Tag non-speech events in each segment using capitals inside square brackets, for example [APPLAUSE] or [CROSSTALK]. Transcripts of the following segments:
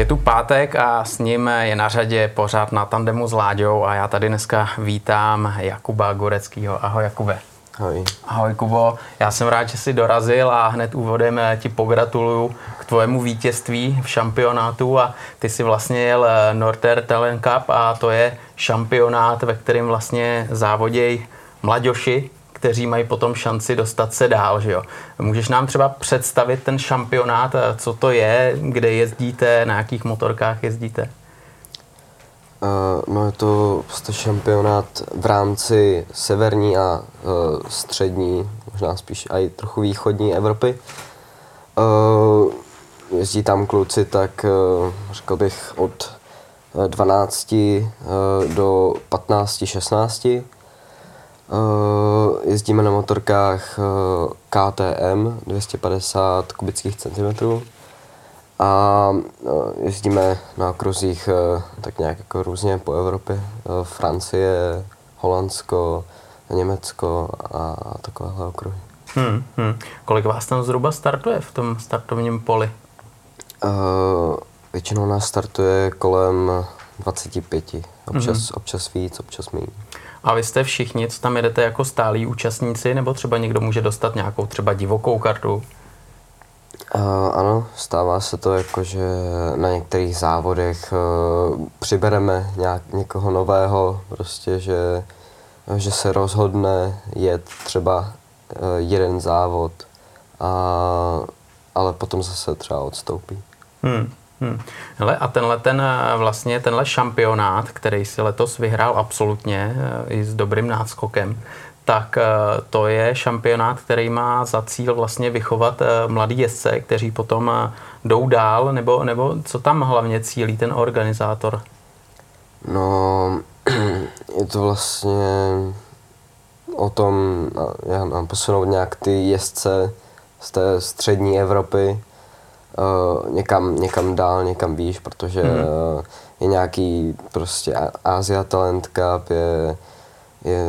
Je tu pátek a s ním je na řadě pořád na tandemu s Láďou a já tady dneska vítám Jakuba Goreckýho. Ahoj Jakube. Ahoj. Ahoj Kubo, já jsem rád, že jsi dorazil a hned úvodem ti pogratuluju k tvojemu vítězství v šampionátu a ty si vlastně jel Norter Talent Cup a to je šampionát, ve kterém vlastně závodějí mladoši, kteří mají potom šanci dostat se dál. Že jo? Můžeš nám třeba představit ten šampionát, co to je, kde jezdíte, na jakých motorkách jezdíte? Uh, no je to prostě šampionát v rámci severní a uh, střední, možná spíš i trochu východní Evropy. Uh, jezdí tam kluci tak, řekl bych, od 12 uh, do 15, 16. Uh, jezdíme na motorkách uh, KTM 250 kubických centimetrů a uh, jezdíme na kruzích tak nějak jako různě po Evropě. Francie, Holandsko, Německo a takovéhle okruhy. Hmm, hmm. Kolik vás tam zhruba startuje v tom startovním poli? Uh, většinou nás startuje kolem 25. Občas, mm-hmm. občas víc, občas méně. A vy jste všichni, co tam jedete jako stálí účastníci, nebo třeba někdo může dostat nějakou třeba divokou kartu? Uh, ano, stává se to jako, že na některých závodech uh, přibereme nějak, někoho nového, prostě, že, že se rozhodne jet třeba uh, jeden závod, a, ale potom zase třeba odstoupí. Hmm. Hmm. Hele, a tenhle ten vlastně tenhle šampionát, který si letos vyhrál absolutně i s dobrým náskokem, tak to je šampionát, který má za cíl vlastně vychovat mladý jezdce, kteří potom jdou dál, nebo, nebo co tam hlavně cílí ten organizátor? No, [CLEARS THROAT] je to vlastně o tom, já mám posunout nějak ty jezdce z té střední Evropy, uh, někam, někam dál, někam výš, protože mm. uh, je nějaký prostě Asia Talent Cup, je, je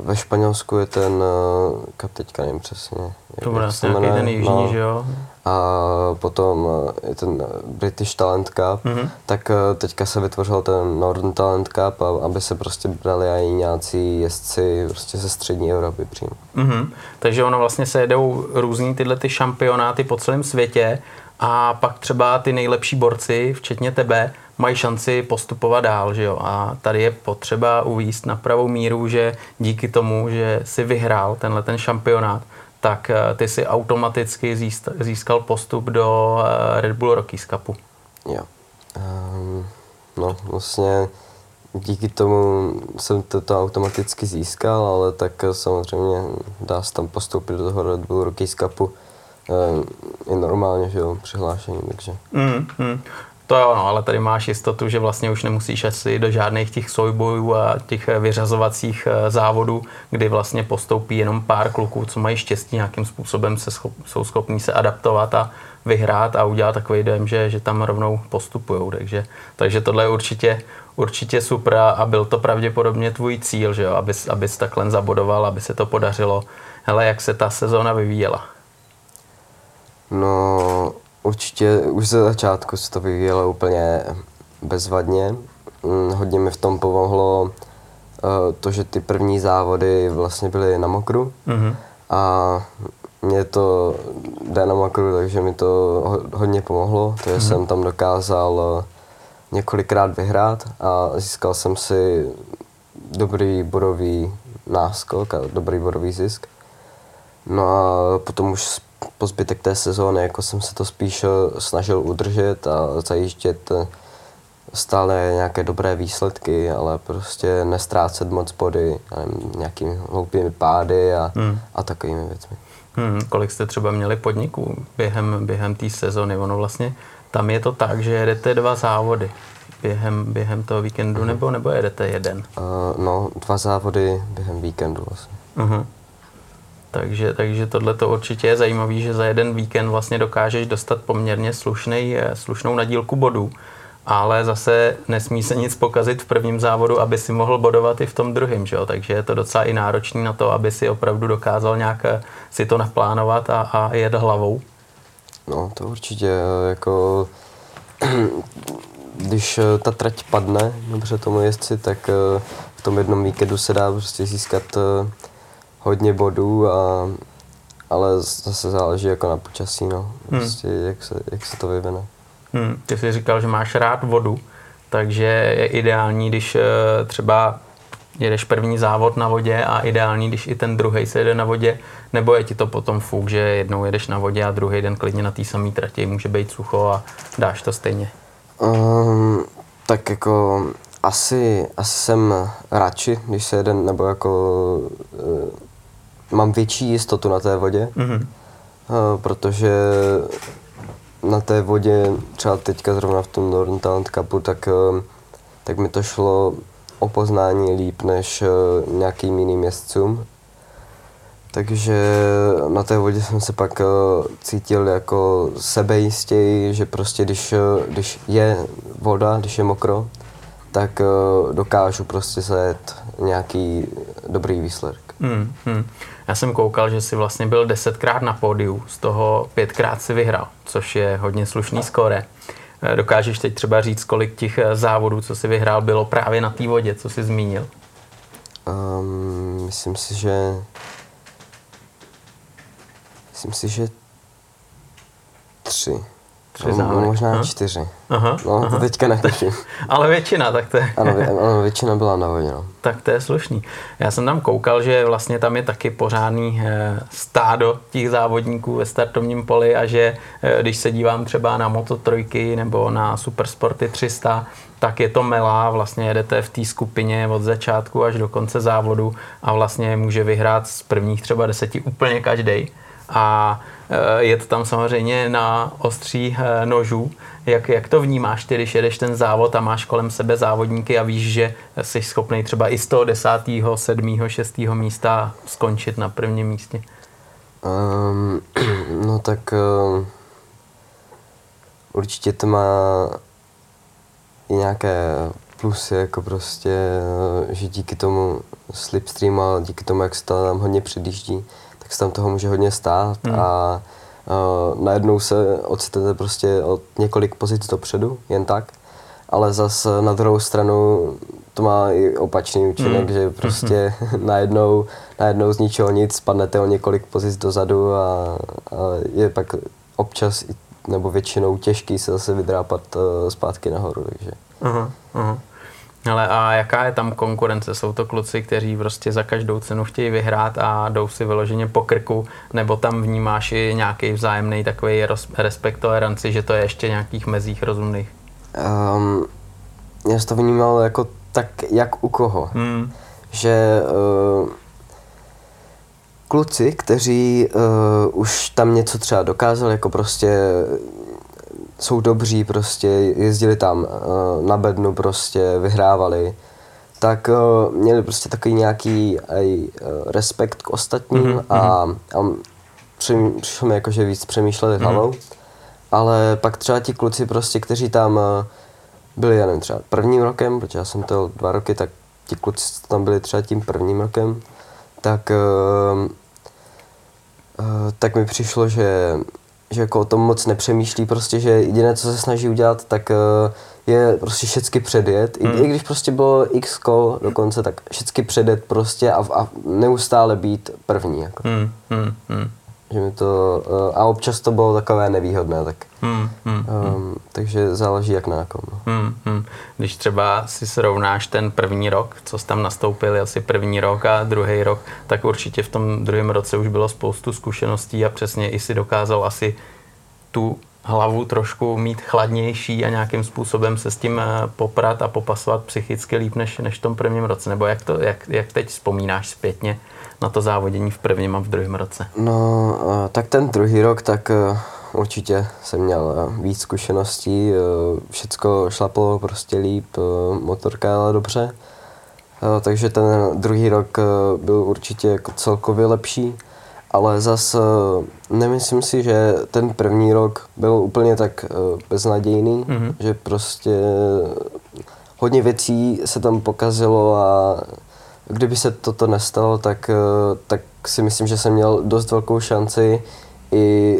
ve Španělsku je ten uh, cup, teďka nevím přesně. To bude asi nějaký ten jižní, no. že jo? A potom je ten British Talent Cup, mm-hmm. tak teďka se vytvořil ten Northern Talent Cup, aby se prostě brali i nějací jezdci prostě ze střední Evropy přímo. Mm-hmm. Takže ono vlastně se jedou různý tyhle ty šampionáty po celém světě a pak třeba ty nejlepší borci, včetně tebe, mají šanci postupovat dál, že jo? A tady je potřeba uvíst na pravou míru, že díky tomu, že si vyhrál tenhle ten šampionát, tak eh, ty si automaticky získal postup do eh, Red Bull Rockies Cupu. Jo. Um, no, vlastně díky tomu jsem to, to automaticky získal, ale tak samozřejmě dá se tam postoupit do toho Red Bull Rockies Cupu je normálně, že jo, přihlášení, takže. Mm, mm. To jo, no, ale tady máš jistotu, že vlastně už nemusíš asi do žádných těch soubojů a těch vyřazovacích eh, závodů, kdy vlastně postoupí jenom pár kluků, co mají štěstí, nějakým způsobem se schop, jsou schopní se adaptovat a vyhrát a udělat takový dojem, že, že tam rovnou postupují. Takže, takže tohle je určitě, určitě super a byl to pravděpodobně tvůj cíl, že jo? Abys, abys takhle zabodoval, aby se to podařilo. Hele, jak se ta sezóna vyvíjela? No, určitě už ze začátku se to vyvíjelo úplně bezvadně. Mm, hodně mi v tom pomohlo uh, to, že ty první závody vlastně byly na mokru. Mm-hmm. A mě to jde na mokru, takže mi to hodně pomohlo. Takže mm-hmm. jsem tam dokázal eh, několikrát vyhrát a získal jsem si dobrý bodový náskok a dobrý bodový zisk. No a potom už po zbytek té sezóny jako jsem se to spíš eh, snažil udržet a zajíždět eh, stále nějaké dobré výsledky, ale prostě nestrácet moc body nějakými hloupými pády a, hmm. a takovými věcmi. Hmm, kolik jste třeba měli podniků během, během té sezony? Ono vlastně tam je to tak, že jedete dva závody během, během toho víkendu, hmm. nebo, nebo jedete jeden? Uh, no, dva závody během víkendu vlastně. Uh-huh. Takže, takže tohle to určitě je zajímavé, že za jeden víkend vlastně dokážeš dostat poměrně slušnej, eh, slušnou nadílku bodů, ale zase nesmí se nic pokazit v prvním závodu, aby si mohl bodovat i v tom druhém, jo? takže je to docela i náročný na to, aby si opravdu dokázal nějak eh, si to naplánovat a, a jet hlavou. No to určitě, eh, jako [CLEARS THROAT] když ta trať padne dobře tomu jezdci, tak v tom jednom víkendu se dá prostě získat hodně bodů, a, ale zase záleží jako na počasí, no. Prostě jak, se, jak se to vyvine. Hmm, ty jsi říkal, že máš rád vodu, takže je ideální, když eh, třeba jedeš první závod na vodě a ideální, když i ten druhý se jede na vodě, nebo je ti to potom fuk, že jednou jedeš na vodě a druhý den klidně na té samé trati může být sucho a dáš to stejně. Um, tak jako asi, asi jsem radši, když se jeden, nebo jako uh, mám větší jistotu na té vodě, Mhm. uh, protože na té vodě, třeba teďka zrovna v tom Northern Talent Cupu, tak, uh, tak mi to šlo o poznání líp než uh, nějakým jiným jezdcům. Takže na té vodě jsem se pak cítil jako sebejistěji, že prostě když, když je voda, když je mokro, tak dokážu prostě zajet nějaký dobrý výsledek. Hmm, hmm. Já jsem koukal, že jsi vlastně byl desetkrát na pódiu, z toho pětkrát si vyhrál, což je hodně slušný skóre. Eh, Dokážeš teď třeba říct, kolik těch eh, závodů, co jsi vyhrál, bylo právě na té vodě, co jsi zmínil? Um, myslím si, že myslím si, že tři. Tři No, závody. Možná Aha. čtyři. Aha, No, to teďka [LAUGHS] netuším. Ale většina, tak to je, Ano, vě- ano, většina byla na vodě, no. tak to je slušný. Já jsem tam koukal, že vlastně tam je taky pořádný eh, stádo těch závodníků ve startovním poli a že eh, když se dívám třeba na Moto trojky nebo na Supersporty 300, tak je to melá, vlastně jedete v té skupině od začátku až do konce závodu a vlastně může vyhrát z prvních třeba deseti úplně každý. A je to tam samozřejmě na ostří eh, nožů. Jak, jak to vnímáš ty, když jedeš ten závod a máš kolem sebe závodníky a víš, že jsi schopný třeba i z toho desátého, sedmého, šestého místa skončit na prvním místě? Um, [CLEARS THROAT] no tak um, určitě to má i nějaké plusy, jako prostě, eh, že díky tomu slipstreamu a díky tomu, jak se tam hodně předjíždí, tak se tam toho může hodně stát Hmm. a uh, najednou se ocitnete prostě od několik pozic dopředu, jen tak. Ale zase na druhou stranu to má i opačný účinek, Hmm. že prostě [LAUGHS] najednou, najednou z ničeho nic spadnete o několik pozic dozadu a, a je pak občas nebo většinou těžký se zase vydrápat uh, zpátky nahoru, takže. Aha, aha. Ale a jaká je tam konkurence? Jsou to kluci, kteří prostě za každou cenu chtějí vyhrát a jdou si vyloženě po krku, nebo tam vnímáš i nějaký vzájemný takový respekt, toleranci, že to je ještě nějakých mezích rozumných? Um, já jsem to vnímal jako tak, jak u koho. Hmm. Že uh, kluci, kteří uh, už tam něco třeba dokázali, jako prostě jsou dobří, prostě jezdili tam uh, na bednu, prostě vyhrávali, tak uh, měli prostě takový nějaký aj, uh, respekt k ostatním Mhm, a, a při, přišlo mi jako, že víc přemýšleli Mhm. hlavou. Ale pak třeba ti kluci prostě, kteří tam uh, byli, já nevím, třeba prvním rokem, protože já jsem to dva roky, tak ti kluci tam byli třeba tím prvním rokem, tak, uh, uh, tak mi přišlo, že, že jako o tom moc nepřemýšlí, prostě, že jediné, co se snaží udělat, tak uh, je prostě všecky předjet. I, Hmm. I když prostě bylo x kol dokonce, tak všecky předjet prostě a, a neustále být první. Jako. Hmm, hmm, hmm, Že mi to, uh, a občas to bylo takové nevýhodné, tak, hmm, hmm. um, takže záleží jak na kom. No. Hmm, hmm. Když třeba si srovnáš ten první rok, co jsi tam nastoupil, jel si první rok a druhý rok, tak určitě v tom druhém roce už bylo spoustu zkušeností a přesně i si dokázal asi tu hlavu trošku mít chladnější a nějakým způsobem se s tím eh, poprat a popasovat psychicky líp než, než v tom prvním roce. Nebo jak, to, jak, jak teď vzpomínáš zpětně na to závodění v prvním a v druhém roce? No, uh, tak ten druhý rok, tak uh, určitě jsem měl uh, víc zkušeností, všecko šlapalo prostě líp, motorka jela dobře, takže ten druhý rok byl určitě jako celkově lepší, ale zas nemyslím si, že ten první rok byl úplně tak beznadějný, Mhm. že prostě hodně věcí se tam pokazilo a kdyby se toto nestalo, tak, eh, tak si myslím, že jsem měl dost velkou šanci i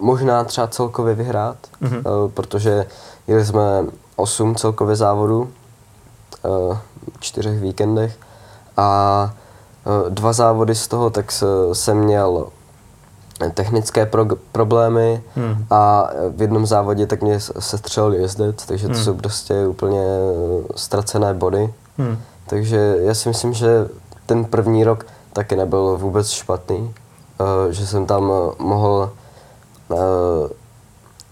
možná třeba celkově vyhrát, Mhm. mm-hmm. protože Jeli jsme osm celkově závodů, uh, čtyřech víkendech a dva závody z toho, tak jsem měl technické pro, problémy hmm. a v jednom závodě tak mě sestřelil jezdec, takže to hmm. jsou prostě úplně ztracené body. Hmm. Takže já si myslím, že ten první rok taky nebyl vůbec špatný, uh, že jsem tam mohl uh,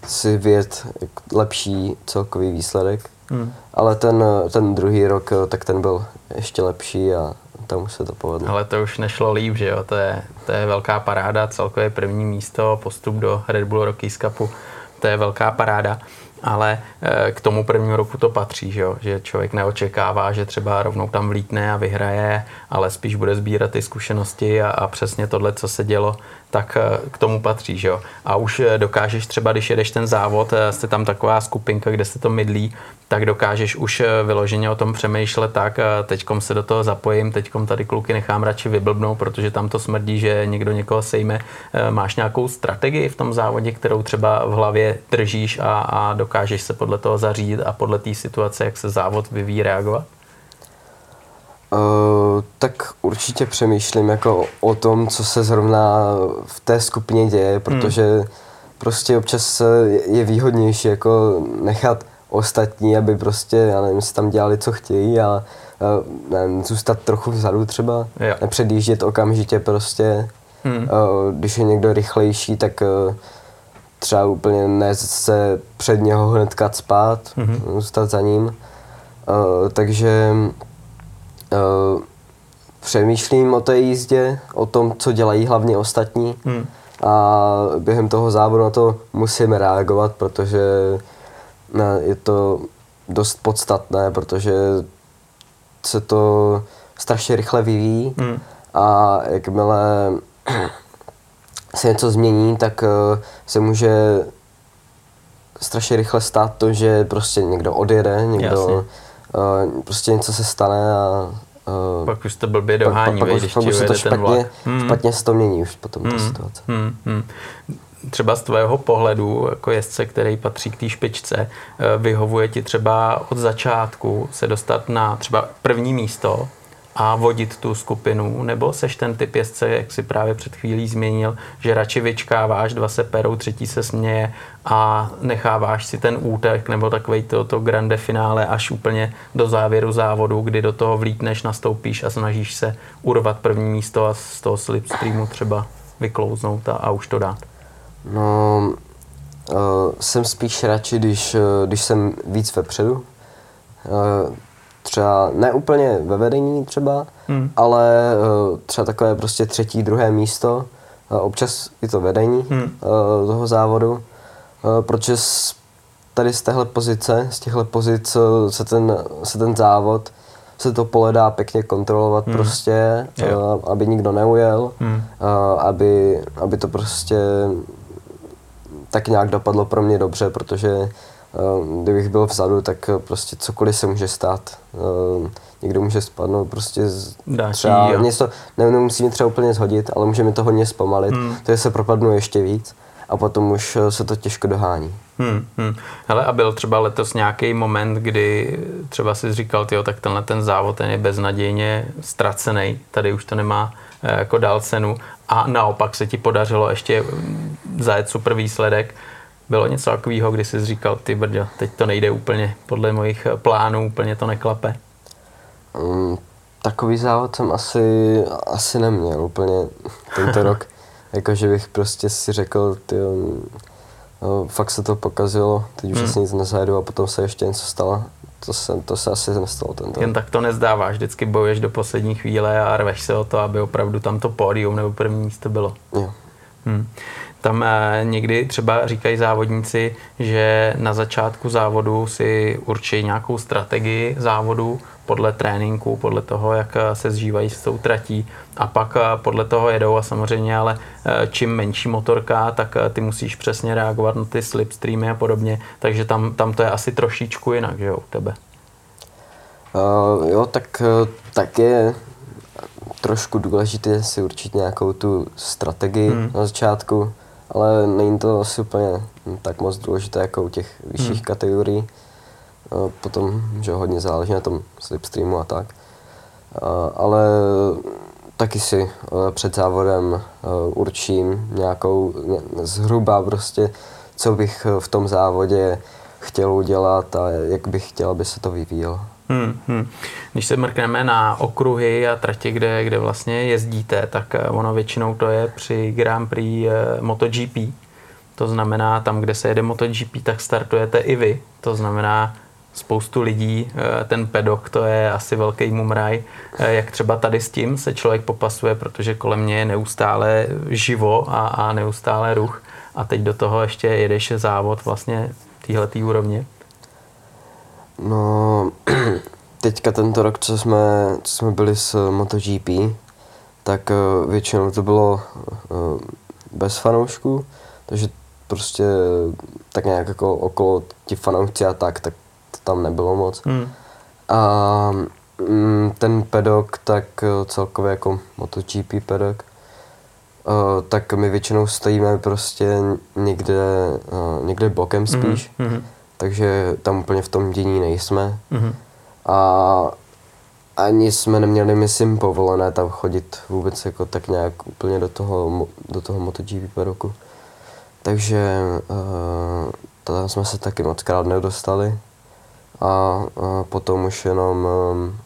si vědět lepší celkový výsledek. Hmm. Ale ten, ten druhý rok, tak ten byl ještě lepší a tam už se to povedlo. Ale to už nešlo líp, že jo? To je, to je velká paráda, celkově první místo, postup do Red Bull Rockies Cupu, to je velká paráda ale eh, k tomu prvnímu roku to patří, že, jo? že člověk neočekává, že třeba rovnou tam vlítne a vyhraje, ale spíš bude sbírat ty zkušenosti a, a přesně tohle, co se dělo, tak eh, k tomu patří. Že jo? A už eh, dokážeš třeba, když jedeš ten závod, jste tam taková skupinka, kde se to mydlí, tak dokážeš už vyloženě o tom přemýšlet tak, teďkom se do toho zapojím, teďkom tady kluky nechám radši vyblbnout, protože tam to smrdí, že někdo někoho sejme. Máš nějakou strategii v tom závodě, kterou třeba v hlavě držíš a, a dokážeš se podle toho zařídit a podle té situace, jak se závod vyvíjí, reagovat? Uh, tak určitě přemýšlím jako o tom, co se zrovna v té skupině děje, protože hmm. prostě občas je výhodnější jako nechat ostatní, aby prostě, já nevím, si tam dělali, co chtějí a nevím, zůstat trochu vzadu třeba, jo. nepředjíždět okamžitě prostě. Hmm. Když je někdo rychlejší, tak uh, třeba úplně ne se před něho hnedka spát, mm-hmm. zůstat za ním. Uh, takže uh, přemýšlím o té jízdě, o tom, co dělají hlavně ostatní mm. a během toho závodu na to musím reagovat, protože je to dost podstatné, protože se to strašně rychle vyvíjí mm. a jakmile se něco změní, tak uh, se může strašně rychle stát to, že prostě někdo odjede, někdo uh, prostě něco se stane a uh, pak už to blbě dohání, pak, pak, když pak už to špatně, hmm. špatně se to mění už potom hmm. ta situace. Hmm. Hmm. Třeba z tvého pohledu, jako jezdce, který patří k té špičce, vyhovuje ti třeba od začátku se dostat na třeba první místo a vodit tu skupinu, nebo seš ten typ jezdce, jak si právě před chvílí změnil, že radši vyčkáváš, dva se perou, třetí se směje a necháváš si ten útek nebo takový to, to grande finále až úplně do závěru závodu, kdy do toho vlítneš, nastoupíš a snažíš se urvat první místo a z toho slipstreamu třeba vyklouznout a, a už to dát. No, uh, jsem spíš radši, když, uh, když jsem víc vepředu. Třeba ne úplně ve vedení třeba, hmm. ale uh, třeba takové prostě třetí, druhé místo, uh, občas i to vedení hmm. uh, toho závodu, protože tady z téhle pozice, z těchto pozic se ten, se ten závod, se to pole dá pěkně kontrolovat hmm. prostě, uh, aby nikdo neujel, hmm. aby, aby to prostě tak nějak dopadlo pro mě dobře, protože Eh, kdybych byl vzadu, tak eh, prostě cokoliv se může stát. Eh, někdo může spadnout prostě z, třeba něco, ne, nemusí mi třeba úplně zhodit, ale může mi to hodně zpomalit, hmm. takže se propadnu ještě víc a potom už se to těžko dohání. Hmm, hmm. Hele, a byl třeba letos nějaký moment, kdy třeba si říkal, tyjo, tak tenhle ten závod ten je beznadějně ztracený, tady už to nemá jako dál cenu a naopak se ti podařilo ještě zajet super výsledek bylo něco takového, kdy jsi říkal, ty brďo, teď to nejde úplně podle mojich plánů, úplně to neklape? Um, takový závod jsem asi, asi neměl úplně tento rok. [LAUGHS] Jakože bych prostě si řekl, ty, no, fakt se to pokazilo, teď už hmm. asi nic nezajedu a potom se ještě něco stalo. To se, to se asi nestalo tento Jen tak to nezdáváš, vždycky bojuješ do poslední chvíle a rveš se o to, aby opravdu tam to pódium nebo první místo bylo. Jo. Hmm. Tam eh, někdy třeba říkají závodníci, že na začátku závodu si určí nějakou strategii závodu podle tréninku, podle toho, jak eh, se zžívají s tou tratí a pak eh, podle toho jedou a samozřejmě, ale čím menší motorka, tak ty musíš přesně reagovat na ty slipstreamy a podobně, takže tam, tam to je asi trošičku jinak, že jo, u tebe. Uh, jo, tak, tak je trošku důležité si určit nějakou tu strategii hmm. na začátku, ale není to asi úplně tak moc důležité jako u těch vyšších hmm. kategorií. Uh, potom, že hodně záleží na tom slipstreamu a tak. Uh, ale taky si uh, před závodem určím nějakou zhruba prostě, co bych v tom závodě chtěl udělat a jak bych chtěl, aby se to vyvíjelo. Hmm, hmm. Když se mrkneme na okruhy a trati, kde, kde vlastně jezdíte, tak eh, ono většinou to je při Grand Prix eh, MotoGP. To znamená, tam, kde se jede MotoGP, tak startujete i vy. To znamená, spoustu lidí, eh, ten pedok, to je asi velký mumraj, jak třeba tady s tím se člověk popasuje, protože kolem mě je neustále živo a, a neustále ruch a teď do toho ještě jedeš závod vlastně téhle úrovně. No, [CLEARS THROAT] teďka tento rok, co jsme, co jsme byli s MotoGP, tak uh, většinou to bylo uh, bez fanoušků, takže prostě tak nějak jako okolo ti fanoušci a tak, tak to tam nebylo moc. Hmm. A mm, ten pedok, tak uh, celkově jako MotoGP pedok, tak my většinou stojíme prostě někde, někde bokem spíš. Hmm takže tam úplně v tom dění nejsme. Mm-hmm. A ani jsme neměli, myslím, povolené tam chodit vůbec jako tak nějak úplně do toho, do toho MotoGP roku. Takže uh, tam jsme se taky moc krát nedostali. A uh, potom už jenom um,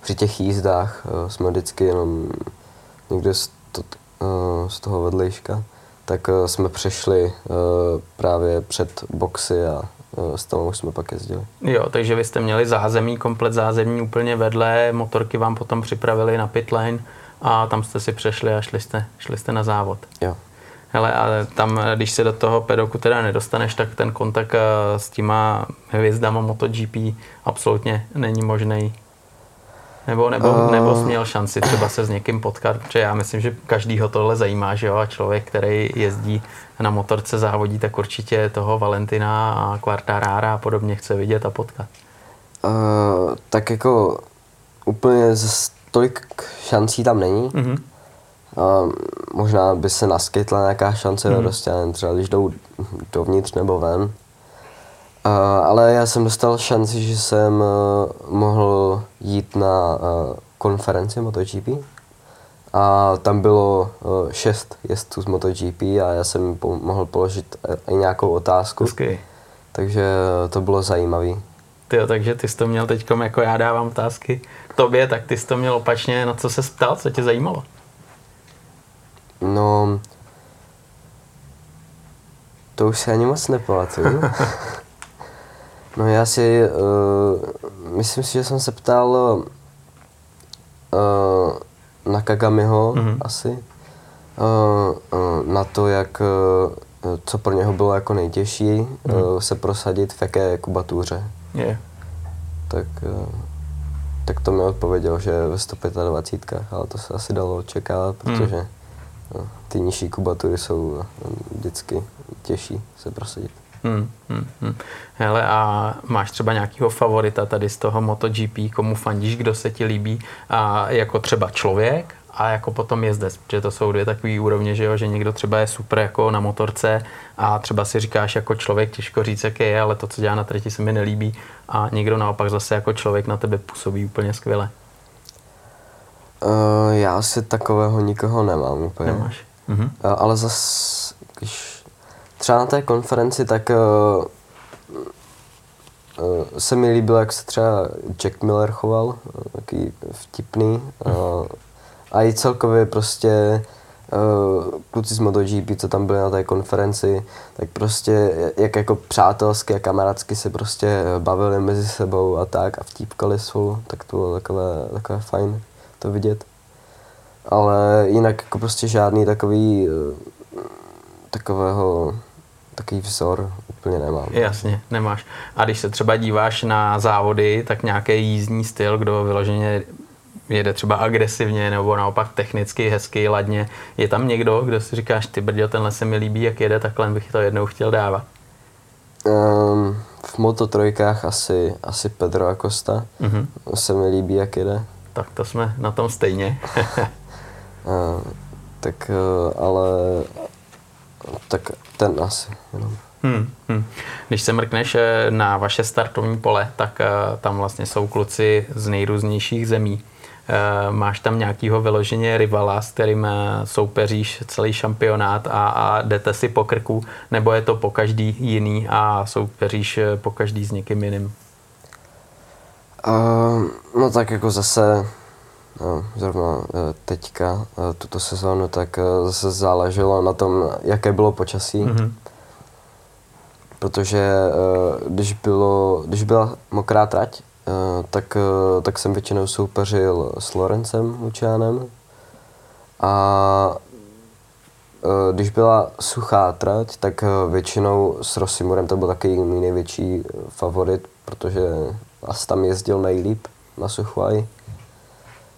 při těch jízdách uh, jsme vždycky jenom někde z, to, uh, z toho vedlejška tak uh, jsme přešli uh, právě před boxy a uh, s tom už jsme pak jezdili. Jo, takže vy jste měli zázemí, komplet zázemí úplně vedle, motorky vám potom připravili na pitlane a tam jste si přešli a šli jste, šli jste na závod. Jo. Hele, ale tam, když se do toho pedoku teda nedostaneš, tak ten kontakt s těma hvězdama MotoGP absolutně není možný. Nebo, nebo, uh... nebo jsi měl šanci třeba se s někým potkat, protože já myslím, že každýho tohle zajímá, že jo, a člověk, který jezdí na motorce závodí, tak určitě toho Valentina a Quartarara a podobně chce vidět a potkat. Uh, tak jako úplně z tolik šancí tam není. Mm-hmm. Uh, možná by se naskytla nějaká šance, mm-hmm. prostě třeba když jdou dovnitř nebo ven, Uh, ale já jsem dostal šanci, že jsem uh, mohl jít na uh, konferenci MotoGP a tam bylo uh, šest jezdců z MotoGP a já jsem po- mohl položit i nějakou otázku. Hezky. Takže to bylo zajímavé. Ty takže ty jsi to měl teď, jako já dávám otázky tobě, tak ty jsi to měl opačně, na co se ptal, co tě zajímalo? No, to už se ani moc nepamatuju. [LAUGHS] No já si, uh, myslím si, že jsem se ptal uh, na Kagamiho mm-hmm. asi, uh, uh, na to, jak, uh, co pro něho bylo jako nejtěžší, mm-hmm. uh, se prosadit v jaké kubatuře. Yeah. Tak, uh, tak to mi odpověděl, že ve 125, ale to se asi dalo očekávat, mhm. protože mm. uh, ty nižší kubatury jsou vždycky těžší se prosadit. Hmm, hmm, hmm. Hele, a máš třeba nějakého favorita tady z toho MotoGP, komu fandíš, kdo se ti líbí, a jako třeba člověk a jako potom jezdec, protože to jsou dvě takové úrovně, že, jo, že někdo třeba je super jako na motorce a třeba si říkáš jako člověk, těžko říct, jaký je, ale to, co dělá na trati, se mi nelíbí a někdo naopak zase jako člověk na tebe působí úplně skvěle. Uh, já si takového nikoho nemám úplně. Nemáš. Mhm. Uh, ale zase, když třeba na té konferenci, tak uh, se mi líbilo, jak se třeba Jack Miller choval, uh, taký vtipný. Uh, a i celkově prostě uh, kluci z MotoGP, co tam byli na té konferenci, tak prostě jak jako přátelsky a kamarádsky se prostě bavili mezi sebou a tak a vtípkali spolu, tak to bylo takové, takové fajn to vidět. Ale jinak jako prostě žádný takový takového takový vzor úplně nemám. Jasně, nemáš. A když se třeba díváš na závody, tak nějaký jízdní styl, kdo vyloženě jede třeba agresivně nebo naopak technicky, hezky, ladně. Je tam někdo, kdo si říkáš, ty brďo, tenhle se mi líbí, jak jede, takhle bych to jednou chtěl dávat? Um, v Moto trojkách asi, asi Pedro Acosta. Mm-hmm. Se mi líbí, jak jede. Tak to jsme na tom stejně. uh, [LAUGHS] tak uh, ale tak ten asi jenom. Hmm, hmm. Když se mrkneš eh, na vaše startovní pole, tak uh, tam vlastně jsou kluci z nejrůznějších zemí. Uh, máš tam nějakýho vyloženě rivala, s kterým soupeříš celý šampionát a, a jdete si po krku, nebo je to po každý jiný a soupeříš po každý s někým jiným? Uh, no tak jako zase zrovna teďka, tuto sezónu, tak zase záleželo na tom, jaké bylo počasí. Mm-hmm protože když, bylo, když byla mokrá trať, tak, tak jsem většinou soupeřil s Lorencem Lučianem a když byla suchá trať, tak většinou s Rosimurem to byl taky můj největší favorit, protože asi tam jezdil nejlíp na Suchvaj.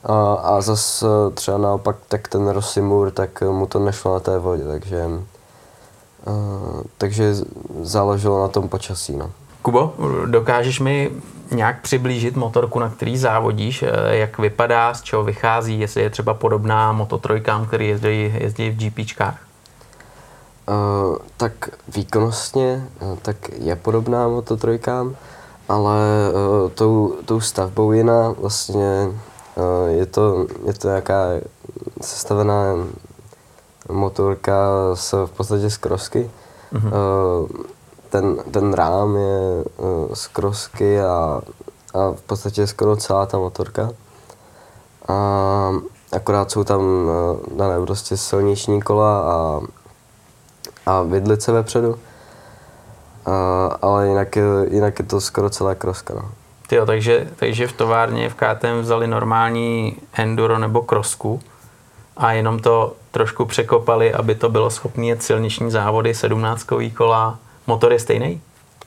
A, a zase třeba naopak, tak ten Rosimur, tak mu to nešlo na té vodě, takže Uh, takže záleželo na tom počasí. No. Kubo, dokážeš mi nějak přiblížit motorku, na který závodíš, eh, jak vypadá, z čeho vychází, jestli je třeba podobná mototrojkám, který jezdí, jezdí v GPčkách? Uh, tak výkonnostně tak je podobná mototrojkám, ale uh, tou, tou stavbou jiná vlastně je to, je to nějaká sestavená motorka z, v podstatě z krosky. Mm-hmm. Ten, ten rám je eh, z krosky a, a v podstatě skoro celá ta motorka. A akorát jsou tam eh, dané prostě silniční kola a, a vidlice vepředu. A, ale jinak je, jinak je to skoro celá kroska. No. Tyjo, takže, takže v továrně v KTM vzali normální enduro nebo krosku a jenom to trošku překopali, aby to bylo schopné jet silniční závody, 17 kola. Motor je stejný?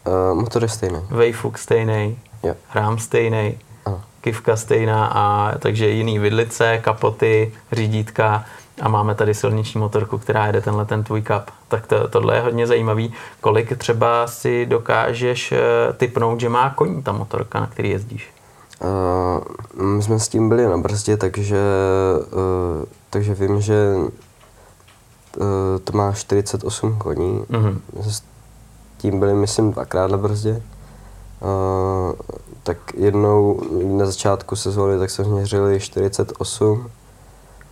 Uh, motor je stejný. Vejfuk stejný, jo. rám stejný, kivka stejná, a takže jiný vidlice, kapoty, řídítka a máme tady silniční motorku, která jede tenhle ten tvůj kap. Tak to, tohle je hodně zajímavý. Kolik třeba si dokážeš eh, typnout, že má koní ta motorka, na který jezdíš? Uh, my jsme s tím byli na brzdě, takže, uh, takže vím, že uh, to má 48 koní. Mm-hmm. S tím byli, myslím, dvakrát na brzdě. Uh, tak jednou na začátku sezóny tak jsme měřili 48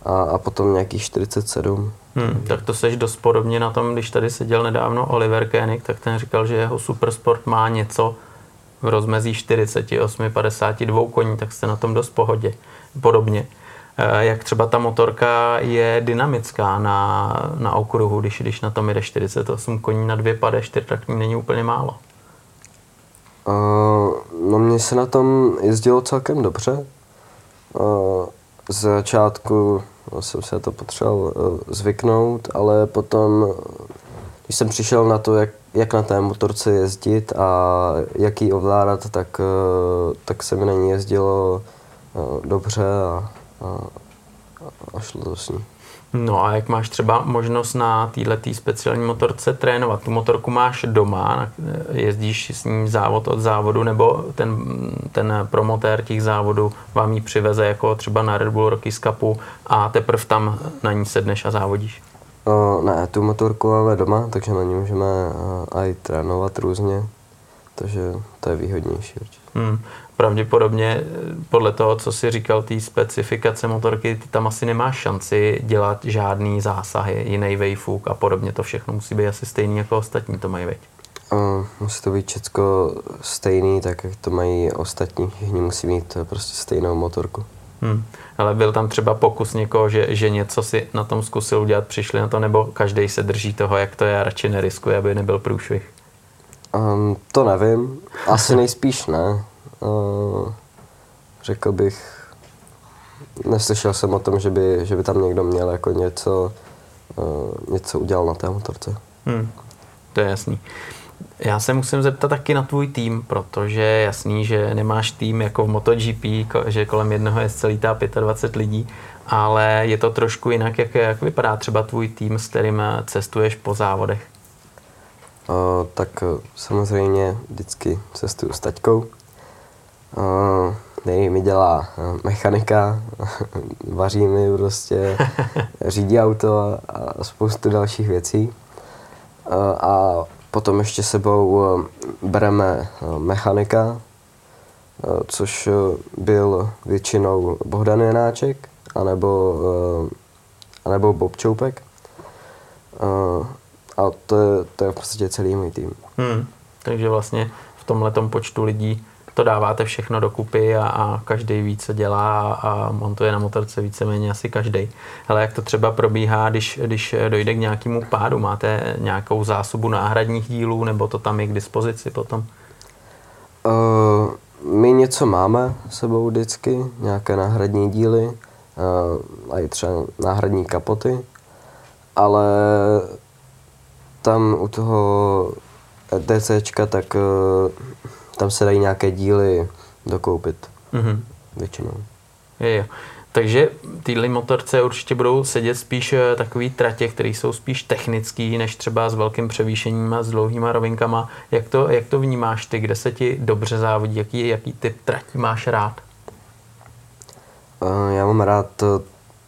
a, a potom nějakých 47. Hmm, tak to seš dost podobně na tom, když tady seděl nedávno Oliver Koenig, tak ten říkal, že jeho supersport má něco, v rozmezí 48, 52 koní, tak jste na tom dost pohodě. Podobně. Eh, jak třeba ta motorka je dynamická na, na okruhu, když, když na tom jede 48 koní na dvě pade, čtyřtaktní není úplně málo. Uh, no mně se na tom jezdilo celkem dobře. Uh, z začátku no, jsem se to potřeboval uh, zvyknout, ale potom, když jsem přišel na to, jak jak na té motorce jezdit a jak ji ovládat, tak, eh, tak se mi na ní jezdilo eh, dobře a, a, a šlo to s ní. No a jak máš třeba možnost na této speciální motorce trénovat? Tu motorku máš doma, jezdíš s ní závod od závodu, nebo ten, ten promotér těch závodů vám ji přiveze jako třeba na Red Bull Rockies Cupu a teprve tam na ní sedneš a závodíš? Uh, ne, tu motorku máme doma, takže na ní můžeme uh, i trénovat různě, takže to je výhodnější určitě. Hmm. Pravděpodobně podle toho, co si říkal, té specifikace motorky, ty tam asi nemáš šanci dělat žádný zásahy, jiný vejfuk a podobně. To všechno musí být asi stejný jako ostatní, to mají veď. Uh, musí to být všechno stejný, tak jak to mají ostatní. Všichni musí mít prostě stejnou motorku. Hmm. Ale byl tam třeba pokus někoho, že, že něco si na tom zkusil udělat, přišli na to, nebo každý se drží toho, jak to je a radši neriskuje, aby nebyl průšvih? Um, to nevím. Asi nejspíš ne. Řekl bych, neslyšel jsem o tom, že by, že by tam někdo měl jako něco, něco udělal na té motorce. Hmm. To je jasný. Já se musím zeptat taky na tvůj tým, protože je jasný, že nemáš tým jako v MotoGP, že kolem jednoho je celý ta 25 lidí, ale je to trošku jinak, jak, jak vypadá třeba tvůj tým, s kterým cestuješ po závodech? Uh, tak samozřejmě vždycky cestuju s taťkou. Uh, mi dělá uh, mechanika, [LAUGHS] vaří mi prostě, [LAUGHS] řídí auto a, spoustu dalších věcí. a potom ještě sebou bereme mechanika, což byl většinou Bohdan Janáček, anebo, anebo Bob Čoupek. A to je, to je v podstatě celý můj tým. Hmm. Takže vlastně v tomhle počtu lidí to dáváte všechno dokupy a, a každý ví, co dělá a montuje na motorce víceméně asi každý. Ale jak to třeba probíhá, když, když dojde k nějakému pádu? Máte nějakou zásobu náhradních dílů nebo to tam je k dispozici potom? Uh, my něco máme sebou vždycky, nějaké náhradní díly, uh, a i třeba náhradní kapoty, ale tam u toho DCčka, tak uh, tam se dají nějaké díly dokoupit. Mm-hmm. Většinou. Je, je. Takže tyhle motorce určitě budou sedět spíš eh, takový tratě, které jsou spíš technický, než třeba s velkým převýšením a s dlouhýma rovinkama. Jak to, jak to vnímáš ty? Kde se ti dobře závodí? Jaký, jaký typ tratí máš rád? Uh, já mám rád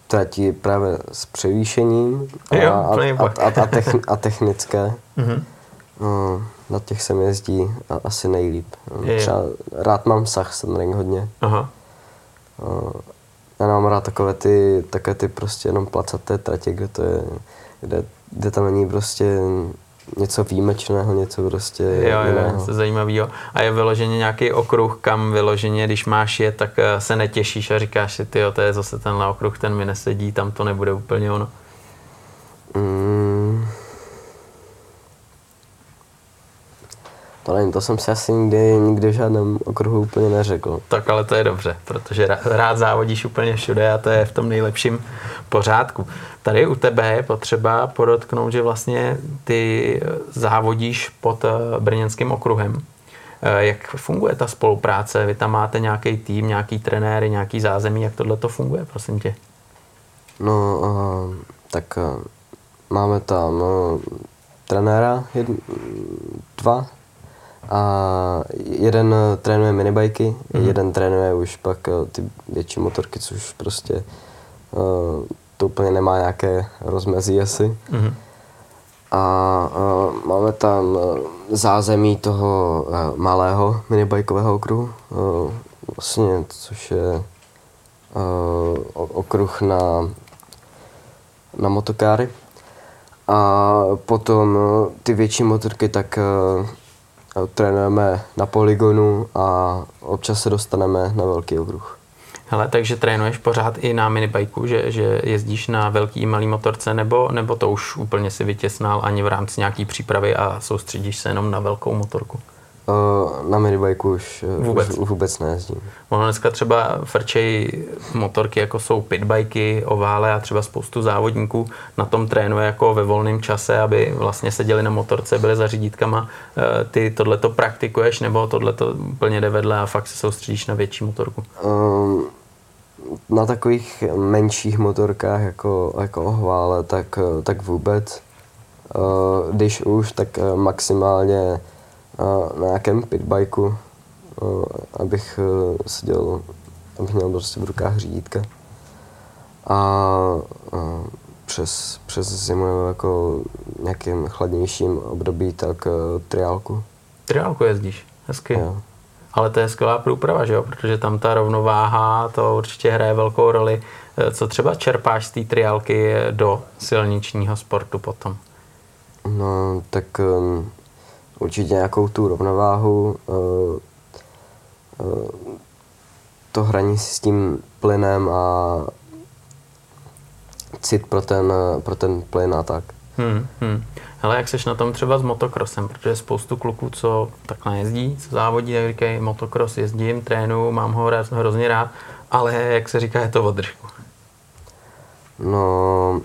trati právě s převýšením a, jo, a, a, a, a, techn, a technické. Mm-hmm. Na těch se mi jezdí asi nejlíp. Je, Třeba rád mám Sachsenring hodně. Aha. Já mám rád takové ty, takové ty prostě jenom placaté tratě, kde to je, kde, kde tam není prostě něco výjimečného, něco prostě jo, jiného. Jo, zajímavého. A je vyloženě nějaký okruh, kam vyloženě, když máš je, tak eh, se netěšíš a říkáš si, ty to je zase tenhle okruh, ten mi nesedí, tam to nebude úplně ono. Mm, To nevím, to jsem si asi nikdy, nikdy v žádném okruhu úplně neřekl. Tak ale to je dobře, protože rád závodíš úplně všude a to je v tom nejlepším pořádku. Tady u tebe je potřeba podotknout, že vlastně ty závodíš pod eh, brněnským okruhem. Eh, jak funguje ta spolupráce? Vy tam máte nějaký tým, nějaký trenéry, nějaký zázemí, jak tohle to funguje, prosím tě? No, uh, tak uh, máme tam uh, trenéra, jed, dva, a jeden trénuje minibajky, mm-hmm. jeden trénuje už pak eh, ty větší motorky, což prostě uh, to úplně nemá nějaké rozmezí asi. Mm-hmm. A uh, máme tam zázemí toho uh, malého minibajkového okruhu, uh, vlastně, což je uh, okruh na, na motokáry. A potom ty větší motorky, tak trénujeme na poligonu a občas se dostaneme na velký okruh. Hele, takže trénuješ pořád i na minibajku, že, že jezdíš na velký malý motorce, nebo, nebo to už úplně si vytěsnal ani v rámci nějaký přípravy a soustředíš se jenom na velkou motorku? Na minibajku už vůbec, už, vůbec nejezdím. Ono dneska třeba frčej motorky, jako jsou pitbajky, ovále a třeba spoustu závodníků na tom trénuje jako ve volném čase, aby vlastně seděli na motorce, byli za řídítkama. Uh, ty tohleto praktikuješ nebo tohleto úplně jde vedle a fakt se soustředíš na větší motorku? Uh, na takových menších motorkách jako, jako ohvále, tak, tak vůbec. Když už, tak maximálně na nějakém pitbajku, abych e, seděl, abych měl prostě v rukách řídítka. A přes, přes zimu nebo jako nějakým chladnějším období, tak e, triálku. Triálku jezdíš, hezky. Jo. Ale to je skvělá průprava, že jo? Protože tam ta rovnováha, to určitě hraje velkou roli. Co třeba čerpáš z té triálky do silničního sportu potom? No, tak určitě nějakou tu rovnováhu, eh, eh, to hraní s tím plynem a cit pro ten, pro ten plyn a tak. Hmm, hmm. Hele, jak seš na tom třeba s motokrosem, protože spoustu kluků, co takhle jezdí, co závodí, tak říkají, motokros jezdím, trénu, mám ho hrozně rád, ale jak se říká, je to o držku. No,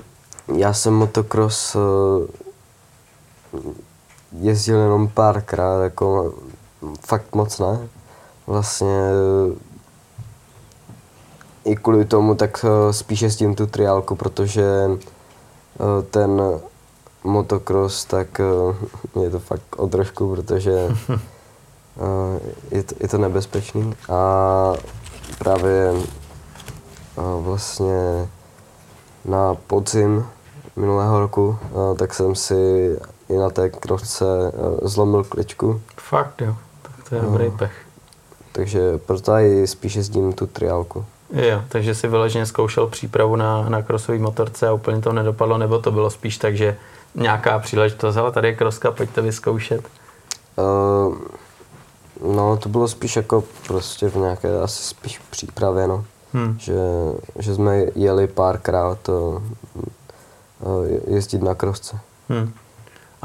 já jsem motokros eh, jezdil jenom párkrát, jako fakt moc ne. Vlastně i kvůli tomu tak eh, spíš jezdím tu triálku, protože eh, ten motocross, tak eh, je to fakt o trošku, protože je to, je to nebezpečný a právě vlastně na podzim minulého roku, tak jsem si i na té krovce uh, zlomil kličku. Fakt jo, tak to je dobrý pech. Takže proto i spíš jezdím tu triálku. Jo, takže si vyloženě zkoušel přípravu na, na krosový motorce a úplně to nedopadlo, nebo to bylo spíš tak, že nějaká příležitost, ale tady je kroska, pojďte vyzkoušet. Uh, no, to bylo spíš jako prostě v nějaké asi spíš přípravě, no. Hmm. Že, že jsme jeli párkrát uh, jezdit na krosce. Hmm.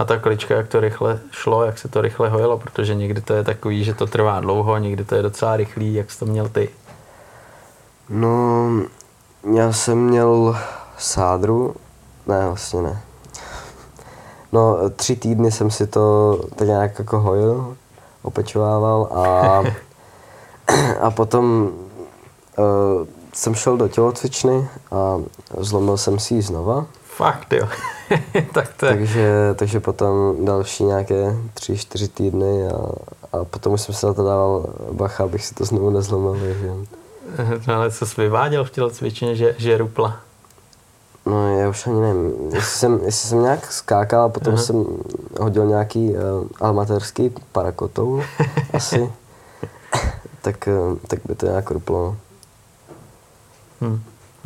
A ta klička, jak to rychle šlo, jak se to rychle hojilo, protože někdy to je takový, že to trvá dlouho, někdy to je docela rychlý, jak jsi to měl ty? No, já jsem měl sádru, ne, vlastně ne. No, tři týdny jsem si to tak nějak jako hojil, opečovával a, [LAUGHS] a potom uh, jsem šel do tělocvičny a zlomil jsem si ji znova. Fakt jo. [LAUGHS] tak to je... takže, takže potom další nějaké tři, čtyři týdny a, a potom už jsem se na to dával bacha, abych si to znovu nezlomil. Takže... No, ale co jsi vyváděl v tělocvičně, že, že rupla? No já už ani nevím, jestli jsem, jestli jsem nějak skákal a potom uh-huh. jsem hodil nějaký uh, amatérský parakotou [LAUGHS] asi, tak, uh, tak by to nějak ruplo. Hmm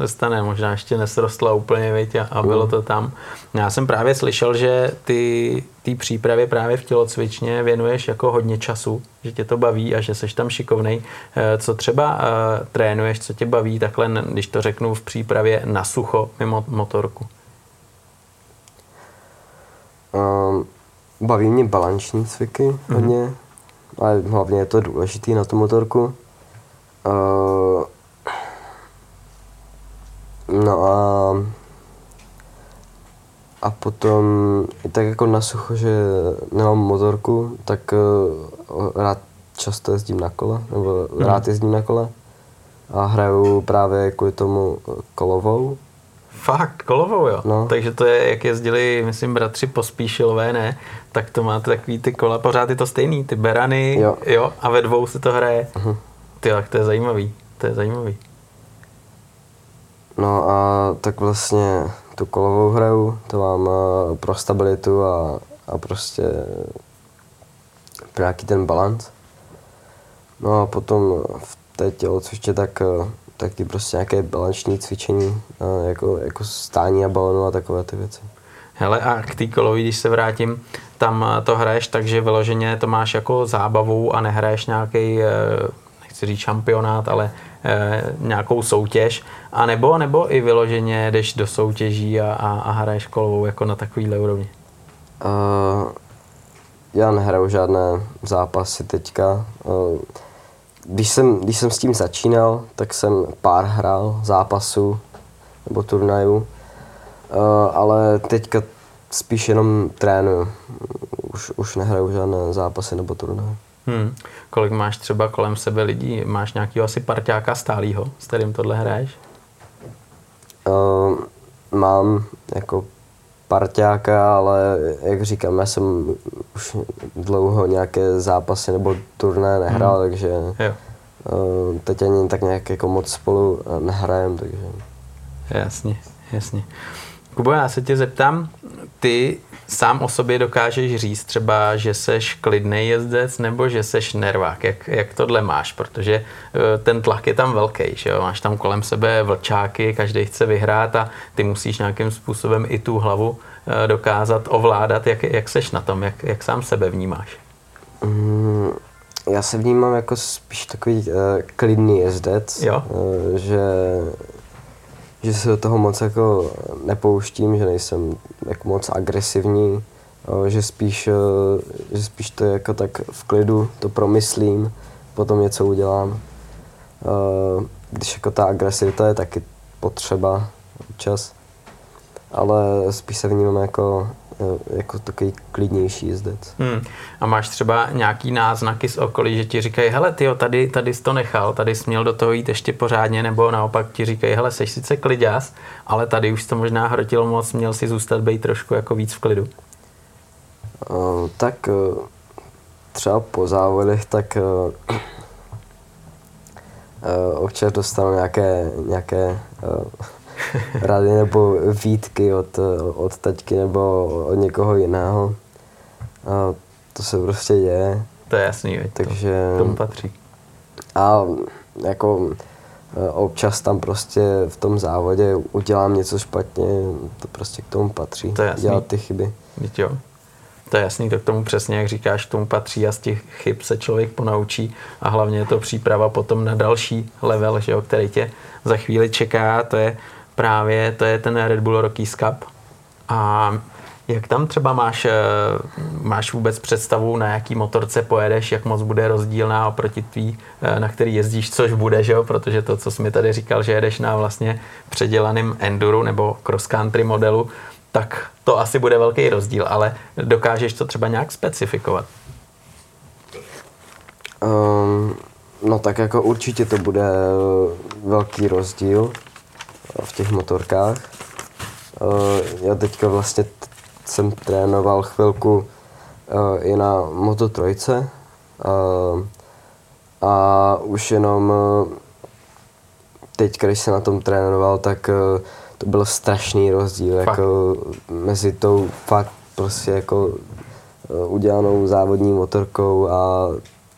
stane, možná ještě nesrostla úplně, veď, a, a bylo to tam. Já jsem právě slyšel, že ty té přípravě právě v tělocvičně věnuješ jako hodně času, že tě to baví a že seš tam šikovnej. Eh, co třeba uh, trénuješ, co tě baví takhle, když to řeknu v přípravě na sucho mimo motorku? Um, baví mě balanční cviky mm-hmm. hodně, ale hlavně je to důležitý na tu motorku. Uh, No a a potom i tak jako na sucho, že nemám motorku, tak uh, rád často jezdím na kole, nebo hmm. rád jezdím na kole a hraju právě kvůli tomu kolovou. Fakt, kolovou, jo? No. Takže to je, jak jezdili, myslím, bratři Pospíšilové, ne? Tak to máte takový ty kola, pořád je to stejný, ty berany, jo, jo a ve dvou se to hraje. Uh-huh. Ty, tak to je zajímavý, to je zajímavý. No a tak vlastně tu kolovou hraju, to mám eh, pro stabilitu a, a prostě pro nějaký ten balans. No a potom v té tělocviště tak eh, taky prostě nějaké balanční cvičení, eh, jako, jako stání a balonu a takové ty věci. Hele a k té kolovi, když se vrátím, tam to hraješ tak, že vyloženě to máš jako zábavu a nehraješ nějaký, nechci říct šampionát, ale nějakou soutěž, a nebo, nebo i vyloženě jdeš do soutěží a, a, a hraješ kolovou jako na takovýhle úrovni? Uh, já nehraju žádné zápasy teďka. Uh, když jsem, když jsem s tím začínal, tak jsem pár hrál zápasů nebo turnajů, uh, ale teďka spíš jenom trénuju. Už, už nehraju žádné zápasy nebo turnaje. Hmm. Kolik máš třeba kolem sebe lidí? Máš nějakého asi parťáka stálýho, s kterým tohle hraješ? Uh, mám jako parťáka, ale jak říkám, já jsem už dlouho nějaké zápasy nebo turné nehrál, hmm. takže jo. Uh, teď ani tak nějak jako moc spolu nehrajem, takže... Jasně, jasně. Kubo, já se tě zeptám, ty sám o sobě dokážeš říct třeba, že seš klidný jezdec nebo že seš nervák. Jak, jak tohle máš? Protože eh, ten tlak je tam velký, že jo? Máš tam kolem sebe vlčáky, každý chce vyhrát a ty musíš nějakým způsobem i tu hlavu eh, dokázat ovládat. Jak, jak seš na tom? Jak, jak sám sebe vnímáš? Mm, já se vnímám jako spíš takový uh, klidný jezdec, jo? Uh, že že se do toho moc jako nepouštím, že nejsem jako moc agresivní, že spíš, že spíš to jako tak v klidu, to promyslím, potom něco udělám. Když jako ta agresivita je taky potřeba občas, ale spíš se vnímám jako Eh, jako takový klidnější jezdec. Hmm. A máš třeba nějaký náznaky z okolí, že ti říkají, hele, ty tady, tady jsi to nechal, tady jsi měl do toho jít ještě pořádně, nebo naopak ti říkají, hele, jsi sice kliděs, ale tady už to možná hrotilo moc, měl si zůstat být trošku jako víc v klidu. Uh, tak uh, třeba po závodech, tak uh, uh, občas dostanu nějaké, nějaké uh, [LAUGHS] rady nebo výtky od, od taťky nebo od někoho jiného. A to se prostě děje. To je jasný, veď, Takže... to, tomu patří. A jako občas tam prostě v tom závodě udělám něco špatně, to prostě k tomu patří. To je jasný. Dělat ty chyby. Víte, jo. To je jasný, to k tomu přesně, jak říkáš, k tomu patří a z těch chyb se člověk ponaučí a hlavně je to příprava potom na další level, že jo, který tě za chvíli čeká, to je právě, to je ten Red Bull Rockies Cup. A jak tam třeba máš, eh, máš vůbec představu, na jaký motorce pojedeš, jak moc bude rozdílná oproti tvý, eh, na který jezdíš, což bude, že jo? protože to, co jsi mi tady říkal, že jedeš na vlastně předělaném enduro nebo cross country modelu, tak to asi bude velký rozdíl, ale dokážeš to třeba nějak specifikovat? Um, no tak jako určitě to bude velký rozdíl v těch motorkách. Uh, já teďka vlastně jsem trénoval chvilku uh, i na Moto 3 uh, a už jenom teď, když jsem na tom trénoval, tak to byl strašný rozdíl fakt. jako mezi tou fakt prostě jako udělanou závodní motorkou a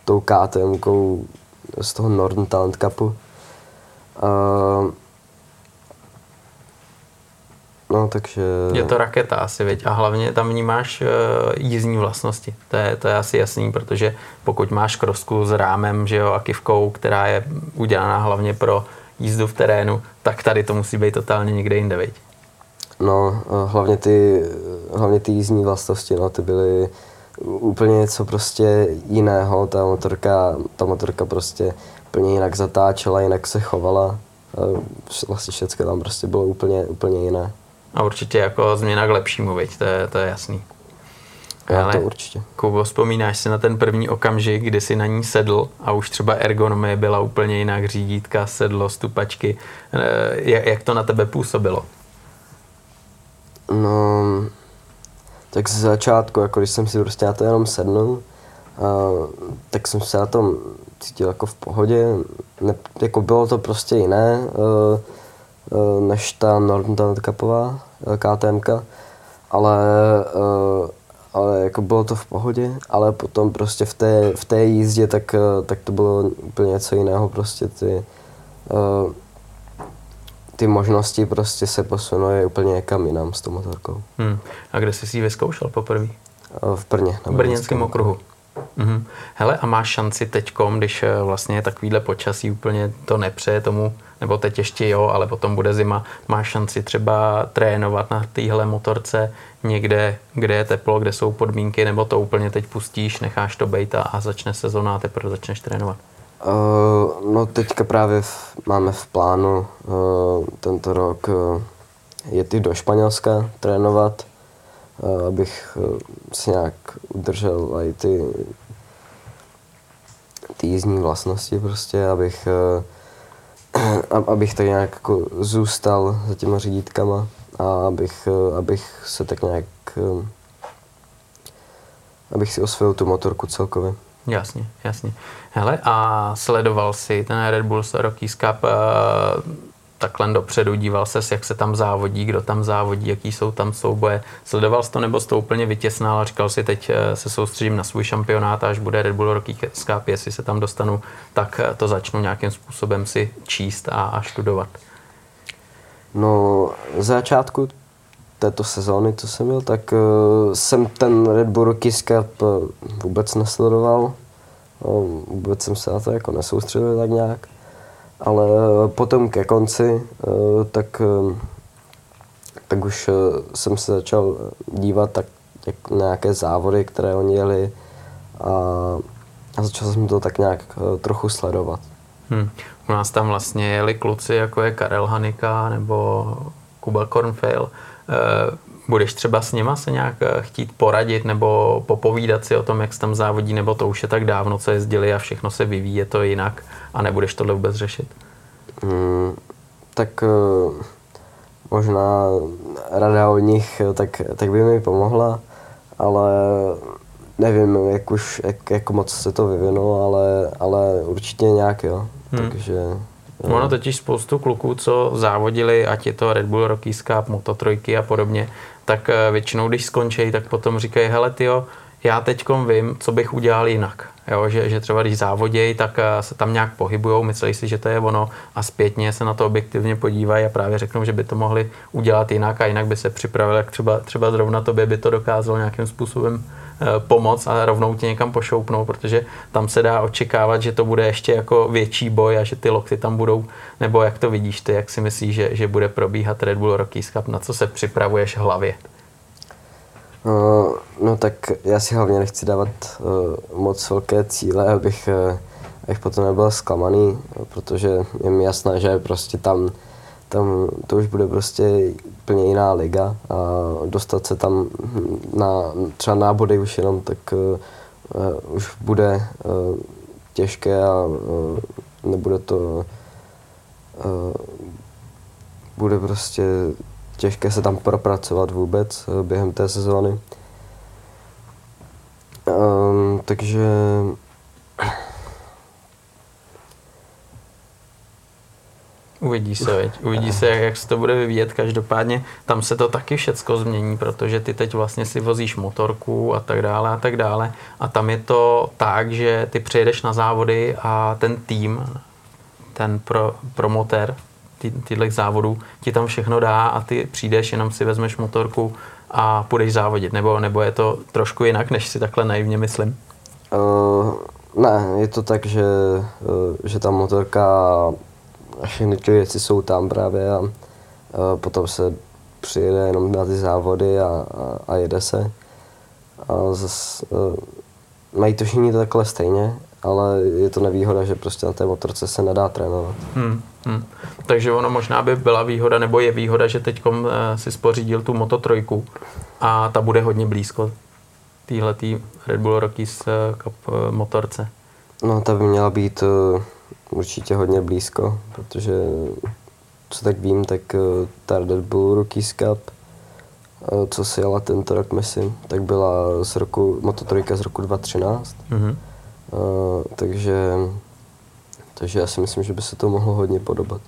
tou KTM z toho Northern Talent Cupu. Uh, No, takže... Je to raketa asi, viď? A hlavně tam vnímáš uh, jízdní vlastnosti. To je, to je asi jasný, protože pokud máš krosku s rámem že jo, a kivkou, která je udělaná hlavně pro jízdu v terénu, tak tady to musí být totálně někde jinde, viď? No, hlavně ty, hlavně ty jízdní vlastnosti, no, ty byly úplně něco prostě jiného. Ta motorka, ta motorka prostě úplně jinak zatáčela, jinak se chovala. Vlastně všechno tam prostě bylo úplně, úplně jiné. A určitě jako změna k lepšímu, viď? To, je, to je jasný. Já Ale, to určitě. Kubo, vzpomínáš si na ten první okamžik, kdy jsi na ní sedl a už třeba ergonomie byla úplně jinak, řídítka, sedlo, stupačky. Eh, jak, jak to na tebe působilo? No, tak ze začátku, jako když jsem si prostě na to jenom sednul, a, tak jsem se na tom cítil jako v pohodě. Ne, jako bylo to prostě jiné. Uh, Eh, než ta Northern Cupová eh, KTM, ale, eh, ale jako bylo to v pohodě, ale potom prostě v té, v té jízdě tak, tak to bylo úplně něco jiného, prostě ty, ty možnosti prostě se posunuly úplně někam jinam s tou motorkou. Hmm. A kde jsi si ji vyzkoušel poprvé? V Brně. V brněnském okruhu. Mhm. Hele, a máš šanci teďkom, když vlastně je takovýhle počasí úplně to nepřeje tomu nebo teď ještě jo, ale potom bude zima, máš šanci třeba trénovat na téhle motorce někde, kde je teplo, kde jsou podmínky, nebo to úplně teď pustíš, necháš to bejt a začne sezóna a teprve začneš trénovat? Uh, no teďka právě v, máme v plánu uh, tento rok uh, jet do Španělska trénovat, uh, abych uh, si nějak udržel i ty, ty jízdní vlastnosti prostě, abych uh, [CLEARS THROAT] abych tak nějak jako zůstal za těma řídítkama a abych, eh, abych se tak nějak eh, abych si osvojil tu motorku celkově. Jasně, jasně. Hele, a sledoval si ten Red Bull Rockies Cup uh, takhle dopředu, díval se, jak se tam závodí, kdo tam závodí, jaký jsou tam souboje. Sledoval jsi to nebo jsi to úplně vytěsnal a říkal si, teď eh, se soustředím na svůj šampionát, až bude Red Bull Rocky Cup, jestli se tam dostanu, tak eh, to začnu nějakým způsobem si číst a, a studovat. No, z začátku této sezóny, co jsem měl, tak uh, jsem ten Red Bull Rockies Cup vůbec nesledoval. Uh, vůbec jsem se na to jako nesoustředil tak nějak ale potom ke konci, eh, tak, eh, tak už eh, jsem se začal dívat tak, jak na nějaké závody, které oni jeli a, a začal jsem to tak nějak trochu sledovat. Hmm. U nás tam vlastně jeli kluci, jako je Karel Hanika nebo Kuba Kornfeil. Budeš třeba s něma se nějak chtít poradit nebo popovídat si o tom, jak se tam závodí, nebo to už je tak dávno, co jezdili a všechno se vyvíjí, je to jinak a nebudeš tohle vůbec řešit? Hmm, tak uh, možná rada od nich tak, tak by mi pomohla, ale nevím, jak už, jak, jak moc se to vyvinulo, ale, ale určitě nějak jo. Hmm. Takže Ono totiž spoustu kluků, co závodili, ať je to Red Bull Rockies Cup, Moto3 a podobně, tak eh, většinou, když skončí, tak potom říkají, hele tyjo, já teďkom vím, co bych udělal jinak. Jo, že, že třeba když závodějí, tak eh, se tam nějak pohybujou, myslí si, že to je ono a zpětně se na to objektivně podívají a právě řeknou, že by to mohli udělat jinak a jinak by se připravili, jak třeba, třeba zrovna tobě by to dokázalo nějakým způsobem eh, pomoct a rovnou tě někam pošoupnou, protože tam se dá očekávat, že to bude ještě jako větší boj a že ty lokty tam budou, nebo jak to vidíš ty, jak si myslíš, že, že bude probíhat Red Bull Rockies Cup, na co se připravuješ hlavě? No, no tak já si hlavně nechci dávat uh, moc velké cíle, abych, uh, abych potom nebyl zklamaný, protože je mi jasné, že prostě tam, tam to už bude prostě úplně jiná liga a dostat se tam na třeba nábody už jenom, tak uh, už bude uh, těžké a uh, nebude to uh, bude prostě těžké se tam propracovat vůbec eh, během té sezóny. Um, takže Uvidí se, veď. Uvidí se, jak, jak se to bude vyvíjet. Každopádně tam se to taky všecko změní, protože ty teď vlastně si vozíš motorku a tak dále a tak dále. A tam je to tak, že ty přijedeš na závody a ten tým, ten pro, promotér ty, tyhle závodů ti tam všechno dá a ty přijdeš, jenom si vezmeš motorku a půjdeš závodit. Nebo, nebo je to trošku jinak, než si takhle naivně myslím? Uh, ne, je to tak, že, uh, že ta motorka a všechny ty věci jsou tam právě a uh, potom se přijede jenom na ty závody a, a, a jede se. A zas, uh, mají to všichni takhle stejně, ale je to nevýhoda, že prostě na té motorce se nedá trénovat. Hmm, hmm. Takže ono možná by byla výhoda, nebo je výhoda, že teď eh, si spořídil tu Moto trojku a ta bude hodně blízko týhletý Red Bull Rockies eh, Cup eh, motorce. No, ta by měla být určitě hodně blízko, protože co tak vím, tak ta Red Bull Rockies Cup, co si jela tento rok, myslím, tak byla z roku, Moto trojka z roku 2013. Mm-hmm. Takže, takže já si myslím, že by se to mohlo hodně podobat.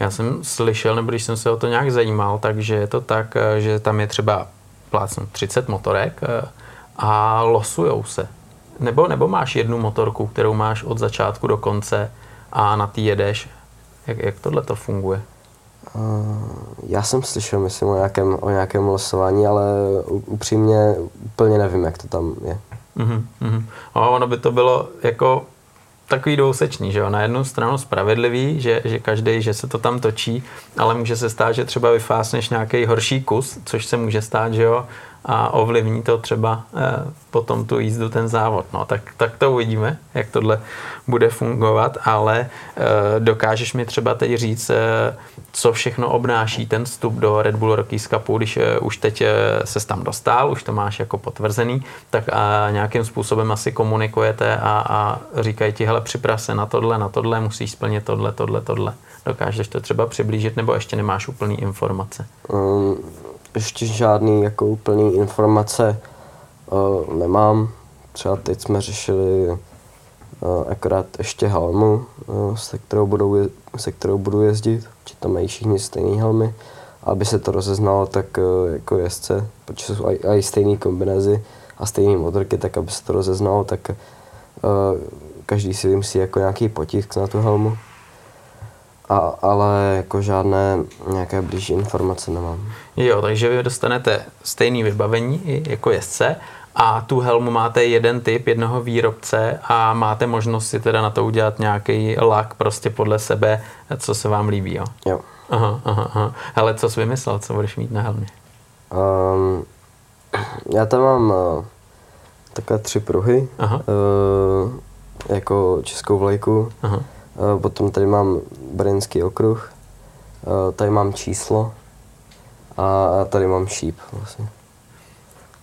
Já jsem slyšel, nebo když jsem se o to nějak zajímal, takže je to tak, eh, že tam je třeba plácnu 30 motorek eh, a losujou se. Nebo, nebo máš jednu motorku, kterou máš od začátku do konce a na ty jedeš. Jak, jak tohle to funguje? Uh, já jsem slyšel, myslím, o nějakém, o nějakém losování, ale upřímně úplně nevím, jak to tam je. Mm-hmm. A ono by to bylo jako takový dvousečný, že jo? Na jednu stranu spravedlivý, že, že každý, že se to tam točí, ale může se stát, že třeba vyfásneš nějaký horší kus, což se může stát, že jo? A ovlivní to třeba eh, potom tu jízdu, ten závod. No, tak, tak to uvidíme, jak tohle bude fungovat, ale eh, dokážeš mi třeba teď říct, eh, co všechno obnáší ten vstup do Red Bull Rockies Cupu, když už teď se tam dostal, už to máš jako potvrzený, tak a nějakým způsobem asi komunikujete a, a říkají ti, hele, připrav se na tohle, na tohle, musíš splnit tohle, tohle, tohle. Dokážeš to třeba přiblížit, nebo ještě nemáš úplný informace? Um ještě žádný jako úplný informace uh, nemám. Třeba teď jsme řešili uh, akorát ještě helmu, uh, se, kterou budou, je, se kterou budu jezdit, či tam mají všichni stejné helmy. Aby se to rozeznalo tak uh, jako jezdce, protože jsou i, stejné kombinézy a stejné motorky, tak aby se to rozeznalo, tak uh, každý si vymyslí jako nějaký potisk na tu helmu. A, ale jako žádné nějaké blížší informace nemám. Jo, takže vy dostanete stejné vybavení jako jezdce a tu helmu máte jeden typ, jednoho výrobce a máte možnost si teda na to udělat nějaký lak prostě podle sebe, co se vám líbí, jo? Jo. Aha, aha, aha. Hele, co jsi vymyslel, co budeš mít na helmě? Um, já tam mám uh, takové tři pruhy, aha. Uh, jako českou vlajku. Aha potom tady mám brněnský okruh, eh, tady mám číslo a tady mám šíp vlastně.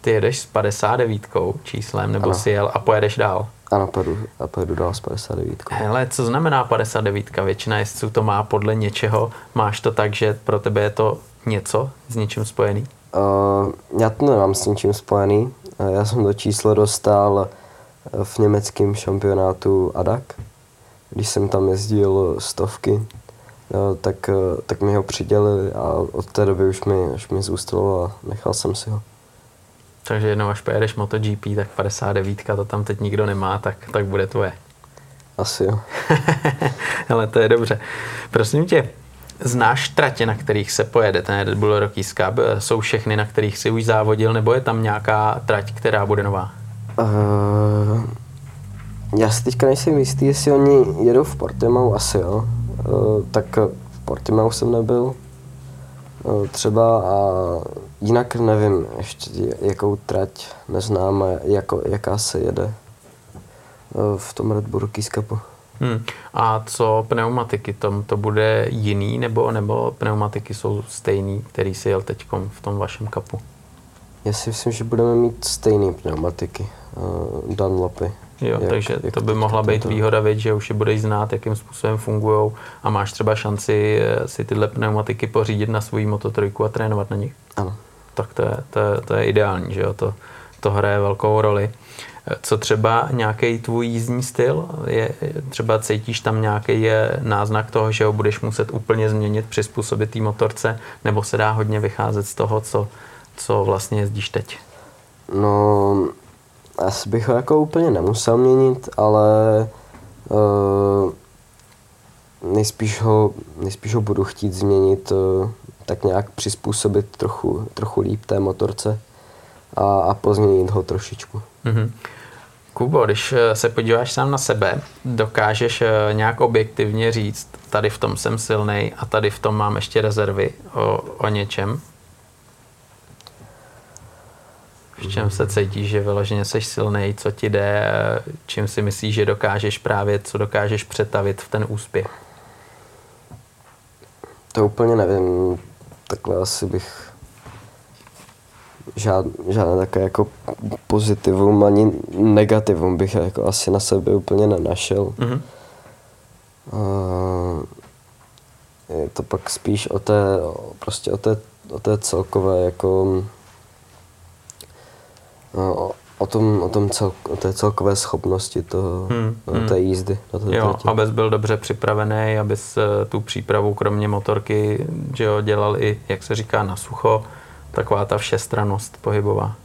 Ty jedeš s 59 číslem, nebo ano. si jel a pojedeš dál? Ano, pojedu, a pojedu dál s 59. Hele, co znamená 59? Většina jezdců to má podle něčeho. Máš to tak, že pro tebe je to něco s něčím spojený? Uh, já to nemám s něčím spojený. Já jsem to číslo dostal v německém šampionátu ADAC když jsem tam jezdil stovky, jo, tak, eh, tak mi ho přidělili a od té doby už mi, už mi zůstalo a nechal jsem si ho. Takže jednou až pojedeš MotoGP, tak 59 to tam teď nikdo nemá, tak, tak bude tvoje. Asi jo. [LAUGHS] Ale to je dobře. Prosím tě, znáš tratě, na kterých se pojede ten Red Bull Rockies Cup? Jsou všechny, na kterých si už závodil, nebo je tam nějaká trať, která bude nová? Uh, já si teďka nejsem jistý, jestli oni jedou v Portimau, asi jo. Uh, tak v Portimau jsem nebyl. Uh, třeba a jinak nevím ještě jakou trať neznám a jako, jaká se jede uh, v tom Red Bull Cupu. Hmm. A co pneumatiky? Tom to bude jiný nebo, nebo pneumatiky jsou stejný, který si jel teď v tom vašem kapu? Já si myslím, že budeme mít stejné pneumatiky, uh, Dunlopy. Jo, jak, takže jak to by mohla být to... výhoda, věc, že už je budeš znát, jakým způsobem fungují a máš třeba šanci eh, si tyhle pneumatiky pořídit na svůj mototrojku a trénovat na nich. Ano. Tak to je, to je, to je ideální, že jo, to, to hraje velkou roli. Eh, co třeba nějaký tvůj jízdní styl? Je, třeba cítíš tam nějaký náznak toho, že ho budeš muset úplně změnit, přizpůsobit té motorce, nebo se dá hodně vycházet z toho, co, co vlastně jezdíš teď? No, asi bych ho jako úplně nemusel měnit, ale uh, nejspíš, ho, nejspíš ho budu chtít změnit, uh, tak nějak přizpůsobit trochu, trochu líp té motorce a, a pozměnit ho trošičku. Mm-hmm. Kubo, když eh, se podíváš sám na sebe, dokážeš nějak objektivně říct, tady v tom jsem silný a tady v tom mám ještě rezervy o, o něčem? V čem se cítíš, že vyloženě jsi silný, co ti jde, čím si myslíš, že dokážeš právě, co dokážeš přetavit v ten úspěch? To úplně nevím. Takhle asi bych žád, žádné také jako pozitivum ani negativum bych jako asi na sebe úplně nenašel. Mm-hmm. Uh, je to pak spíš o té, prostě o té, o té celkové jako o, o tom, o, tom cel, o té celkové schopnosti toho, hmm, hmm. té jízdy. Na té jo, trati. abys byl dobře připravený, abys eh, tu přípravu kromě motorky že jo, dělal i, jak se říká, na sucho, taková ta všestranost pohybová.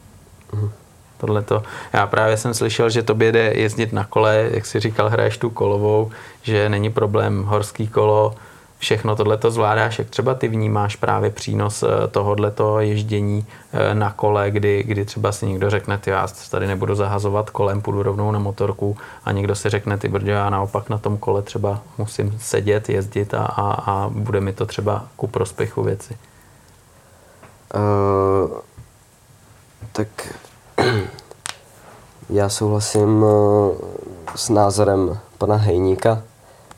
Hmm. Tohle to. Já právě jsem slyšel, že tobě jde jezdit na kole, jak si říkal, hraješ tu kolovou, že není problém horský kolo, všechno tohleto zvládáš, jak třeba ty vnímáš právě přínos eh, tohohleto ježdění eh, na kole, kdy, kdy třeba si někdo řekne, ty já tady nebudu zahazovat kolem, půjdu rovnou na motorku a někdo si řekne, ty brdě, já naopak na tom kole třeba musím sedět, jezdit a, a, a bude mi to třeba ku prospěchu věci. Uh, tak [CLEARS THROAT] já souhlasím s názorem pana Hejníka.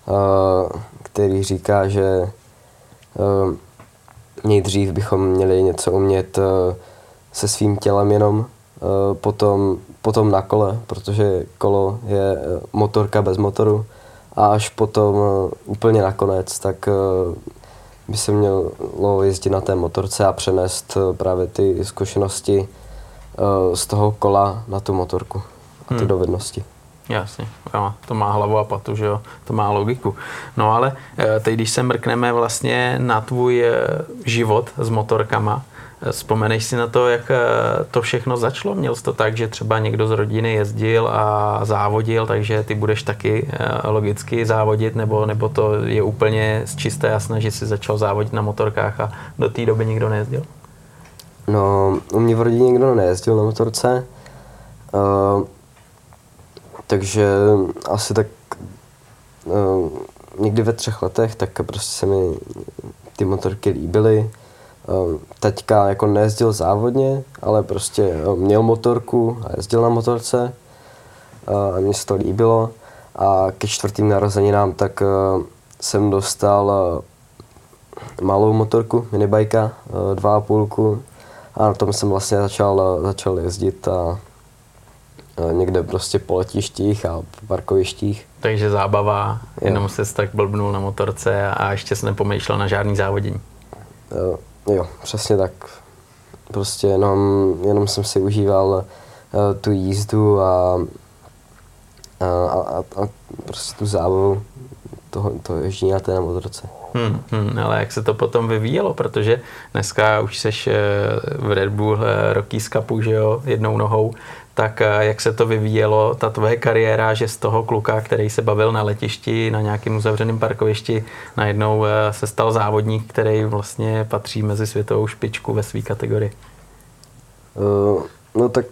Uh, který říká, že uh, nejdřív bychom měli něco umět uh, se svým tělem jenom, potom, potom na kole, protože kolo je motorka bez motoru a až potom úplně nakonec, tak by se mělo jezdit na té motorce a přenést právě ty zkušenosti z toho kola na tu motorku a ty hmm. dovednosti. Jasně, jo, to má hlavu a patu, že jo, to má logiku. No ale eh, teď, když se mrkneme vlastně na tvůj eh, život s motorkama, eh, Vzpomeneš si na to, jak to všechno začalo? Měl jsi to tak, že třeba někdo z rodiny jezdil a závodil, takže ty budeš taky logicky závodit, nebo, nebo to je úplně z čisté jasné, že jsi začal závodit na motorkách a do té doby nikdo nejezdil? No, u mě v rodině nikdo nejezdil na motorce. Uh, takže asi tak uh, někdy ve třech letech, tak prostě se mi ty motorky líbily. Uh, teďka jako nejezdil závodně, ale prostě uh, měl motorku a jezdil na motorce uh, a mně se to líbilo. A ke čtvrtým narozeninám tak uh, jsem dostal uh, malou motorku, minibajka, uh, dva a půlku a na tom jsem vlastně začal, začal jezdit a Eh, někde prostě po letištích a po parkovištích. Takže zábava, jo. jenom se tak blbnul na motorce a, ještě se nepomýšlel na žádný závodění. Jo, eh, jo, přesně tak. Prostě jenom, jenom jsem si užíval uh, tu jízdu a, a, a, a prostě tu zábavu toho, toho ježdění na té motorce. Hmm, hmm, ale jak se to potom vyvíjelo, protože dneska už seš eh, v Red Bull eh, Rockies Cupu, že jo, jednou nohou, tak eh, jak se to vyvíjelo, ta tvoje kariéra, že z toho kluka, který se bavil na letišti, na nějakém uzavřeném parkovišti, najednou se stal závodník, který vlastně patří mezi světovou špičku ve své kategorii? Uh, no tak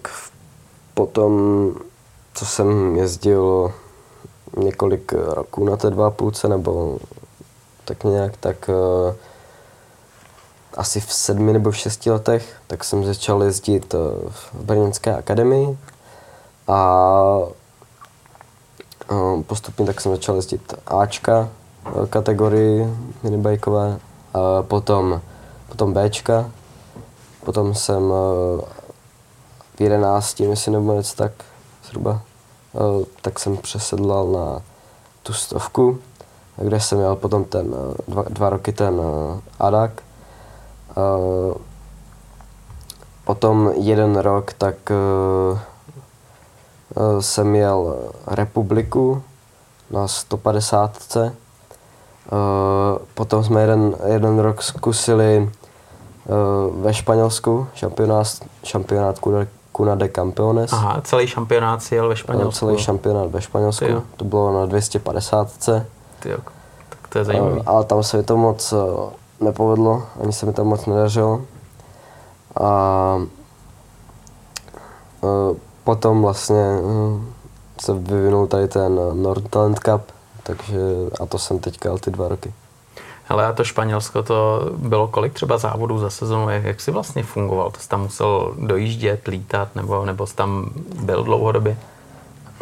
potom, co jsem jezdil několik roků na té dva půlce, nebo tak nějak, tak asi v sedmi nebo v šesti letech, tak jsem začal jezdit uh, v Brněnské akademii a uh, postupně tak jsem začal jezdit Ačka kategorii minibajkové, a potom, potom Bčka, potom jsem v jedenácti, myslím, nebo něco tak zhruba, tak jsem přesedlal na tu stovku kde jsem měl potom ten, eh, dva, dva roky ten eh, Adak. Eh, potom jeden rok tak jsem měl republiku na 150. Potom jsme jeden, jeden rok zkusili ve Španělsku šampionát, šampionát Cuna de Campeones. Aha, celý šampionát si jel ve Španělsku. Celý šampionát ve Španělsku, to bylo na 250. Ty tak to je zajímavé. Ale tam se mi to moc nepovedlo, ani se mi tam moc nedařilo. A eh, potom vlastně eh, se vyvinul tady ten Nord Talent Cup, takže a to jsem teďka ty dva roky. Ale a to Španělsko, to bylo kolik třeba závodů za sezonu, jak, jak jsi vlastně fungoval? To jsi tam musel dojíždět, lítat, nebo, nebo jsi tam byl dlouhodobě?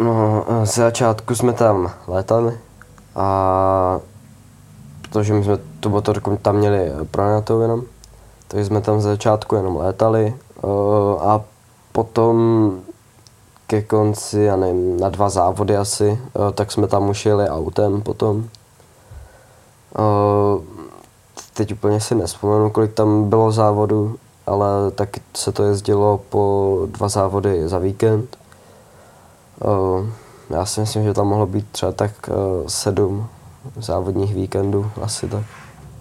No, z začátku jsme tam létali a protože my jsme tu motorku tam měli pronajatou jenom, takže jsme tam z začátku jenom létali uh, a potom ke konci, já nevím, na dva závody asi, uh, tak jsme tam už jeli autem potom. Teď úplně si nespomenu, kolik tam bylo závodů, ale taky se to jezdilo po dva závody za víkend. Já si myslím, že tam mohlo být třeba tak sedm závodních víkendů, asi tak.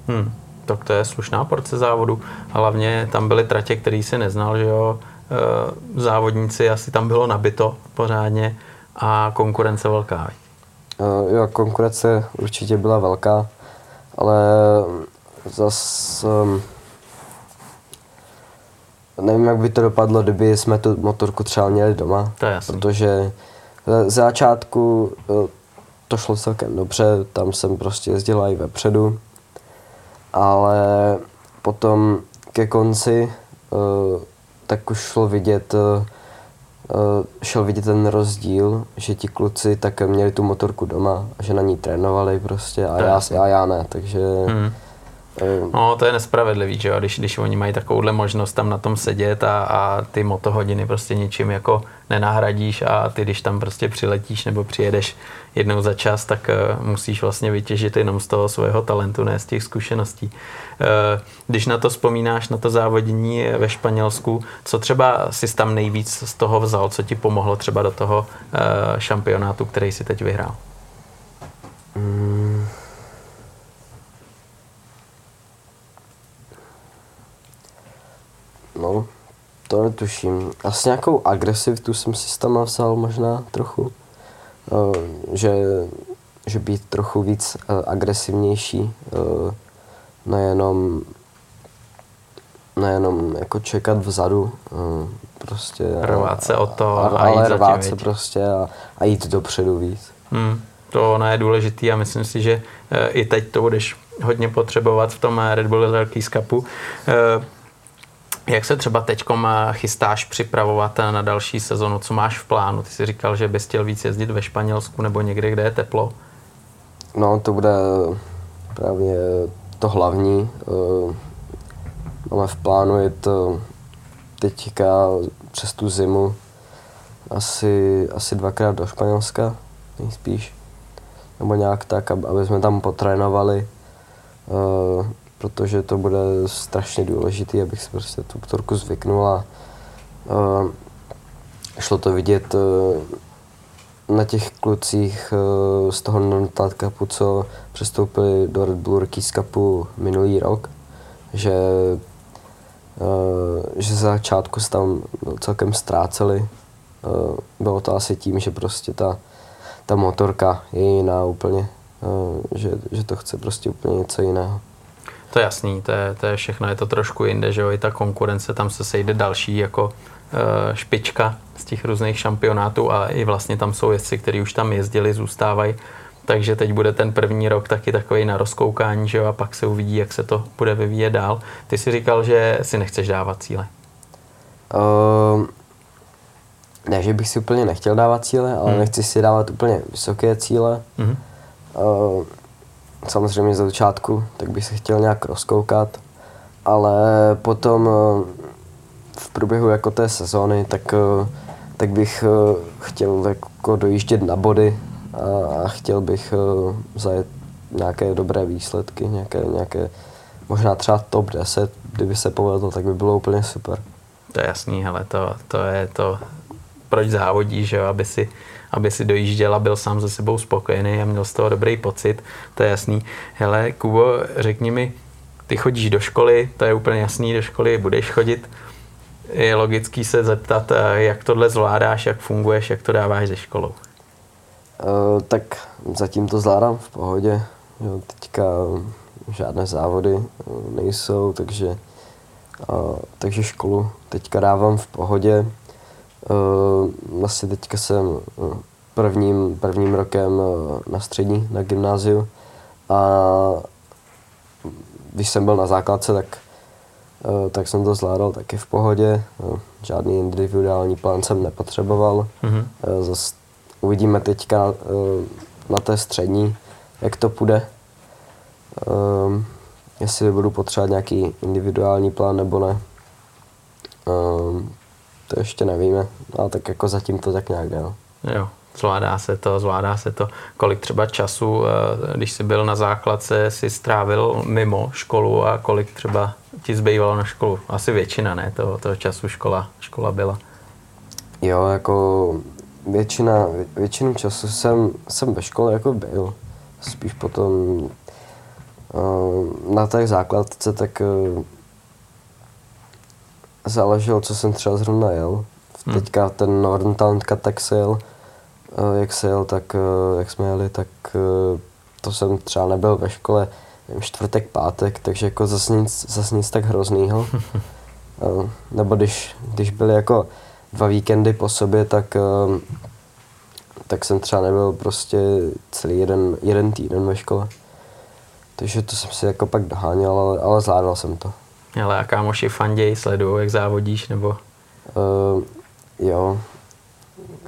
Hmm, tak to je slušná porce závodu. Hlavně tam byly tratě, který si neznal, že jo, e, závodníci, asi tam bylo nabito pořádně a konkurence velká. E, jo, konkurence určitě byla velká, ale zas um, nevím, jak by to dopadlo, kdyby jsme tu motorku třeba měli doma. To je jasný. Protože z začátku to šlo celkem dobře, tam jsem prostě jezdil i vepředu, ale potom ke konci uh, tak už šlo vidět, uh, šel vidět ten rozdíl, že ti kluci tak měli tu motorku doma, že na ní trénovali prostě a já, a já ne, takže hmm. No, to je nespravedlivý, že jo, když, když oni mají takovouhle možnost tam na tom sedět a, a ty motohodiny prostě ničím jako nenahradíš a ty, když tam prostě přiletíš nebo přijedeš jednou za čas, tak uh, musíš vlastně vytěžit jenom z toho svého talentu, ne z těch zkušeností. Uh, když na to vzpomínáš, na to závodění ve Španělsku, co třeba si tam nejvíc z toho vzal, co ti pomohlo třeba do toho uh, šampionátu, který si teď vyhrál? Hmm. No, to netuším. Asi nějakou agresivitu jsem si tam vzal možná trochu. Uh, že, že být trochu víc uh, agresivnější, uh, nejenom nejenom jako čekat vzadu, prostě. Rvát se o to a, a ale rvát se prostě a, a jít dopředu víc. Hmm, to ono je důležitý a myslím si, že i teď to budeš hodně potřebovat v tom Red Bull Rookies Cupu. Jak se třeba teď chystáš připravovat na další sezonu? Co máš v plánu? Ty jsi říkal, že bys chtěl víc jezdit ve Španělsku nebo někde, kde je teplo. No, to bude právě to hlavní. Eh, máme v plánu jet eh, teďka přes tu zimu asi, asi dvakrát do Španělska, nejspíš. Nebo nějak tak, aby jsme tam potrénovali eh, protože to bude strašně důležité, abych si prostě tu motorku zvyknul a uh, šlo to vidět uh, na těch klucích uh, z toho non Cupu, co přestoupili do Red Bull Rookies Cupu minulý rok, že, uh, že za začátku se tam celkem ztráceli. Uh, bylo to asi tím, že prostě ta, ta motorka je jiná úplně, uh, že, že to chce prostě úplně něco jiného. To je jasný, to je, to je všechno, je to trošku jinde, že jo, i ta konkurence, tam se sejde další jako e, špička z těch různých šampionátů a i vlastně tam jsou jezdci, kteří už tam jezdili, zůstávají. Takže teď bude ten první rok taky takový na rozkoukání, že jo, a pak se uvidí, jak se to bude vyvíjet dál. Ty si říkal, že si nechceš dávat cíle. Uh, ne, že bych si úplně nechtěl dávat cíle, ale hmm. nechci si dávat úplně vysoké cíle. Hmm. Uh, samozřejmě za začátku, tak bych se chtěl nějak rozkoukat, ale potom eh, v průběhu jako té sezóny, tak, eh, tak bych eh, chtěl jako dojíždět na body a, chtěl bych zajet nějaké dobré výsledky, nějaké, nějaké možná třeba top 10, kdyby se povedlo, tak by bylo úplně super. To je jasný, hele, to, to je to, proč závodí, že jo, aby si aby si dojížděl a byl sám ze sebou spokojený a měl z toho dobrý pocit, to je jasný. Hele, Kubo, řekni mi, ty chodíš do školy, to je úplně jasný, do školy budeš chodit. Je logický se zeptat, eh, jak tohle zvládáš, jak funguješ, jak to dáváš ze školou. Uh, tak zatím to zvládám v pohodě. Jo, teďka žádné závody eh, nejsou, takže, uh, takže školu teďka dávám v pohodě. Uh, vlastně teďka jsem eh, prvním, prvním rokem eh, na střední, na gymnáziu a když jsem byl na základce, tak, tak jsem to zvládal taky v pohodě. Žádný individuální plán jsem nepotřeboval. Mm-hmm. Zas uvidíme teďka na té střední, jak to půjde. Jestli budu potřebovat nějaký individuální plán nebo ne to ještě nevíme, ale tak jako zatím to tak nějak jde. No. Jo, zvládá se to, zvládá se to. Kolik třeba času, eh, když jsi byl na základce, si strávil mimo školu a kolik třeba ti zbývalo na školu? Asi většina, ne, toho, toho času škola, škola byla. Jo, jako většina, většinu času jsem, jsem ve škole jako byl. Spíš potom eh, na té základce, tak eh, záleželo, co jsem třeba zrovna jel. Hmm. Teďka ten Northern Talent Cup tak se jel, eh, jak se jel, tak eh, jak jsme jeli, tak eh, to jsem třeba nebyl ve škole nevím, čtvrtek, pátek, takže jako zase nic, zase nic tak hroznýho. [LAUGHS] Nebo když, když byly jako dva víkendy po sobě, tak, tak jsem třeba nebyl prostě celý jeden, jeden týden ve škole. Takže to jsem si jako pak doháněl, ale, ale zvládal jsem to. Ale a kámoši fanděj, sledují, jak závodíš, nebo? Uh, jo,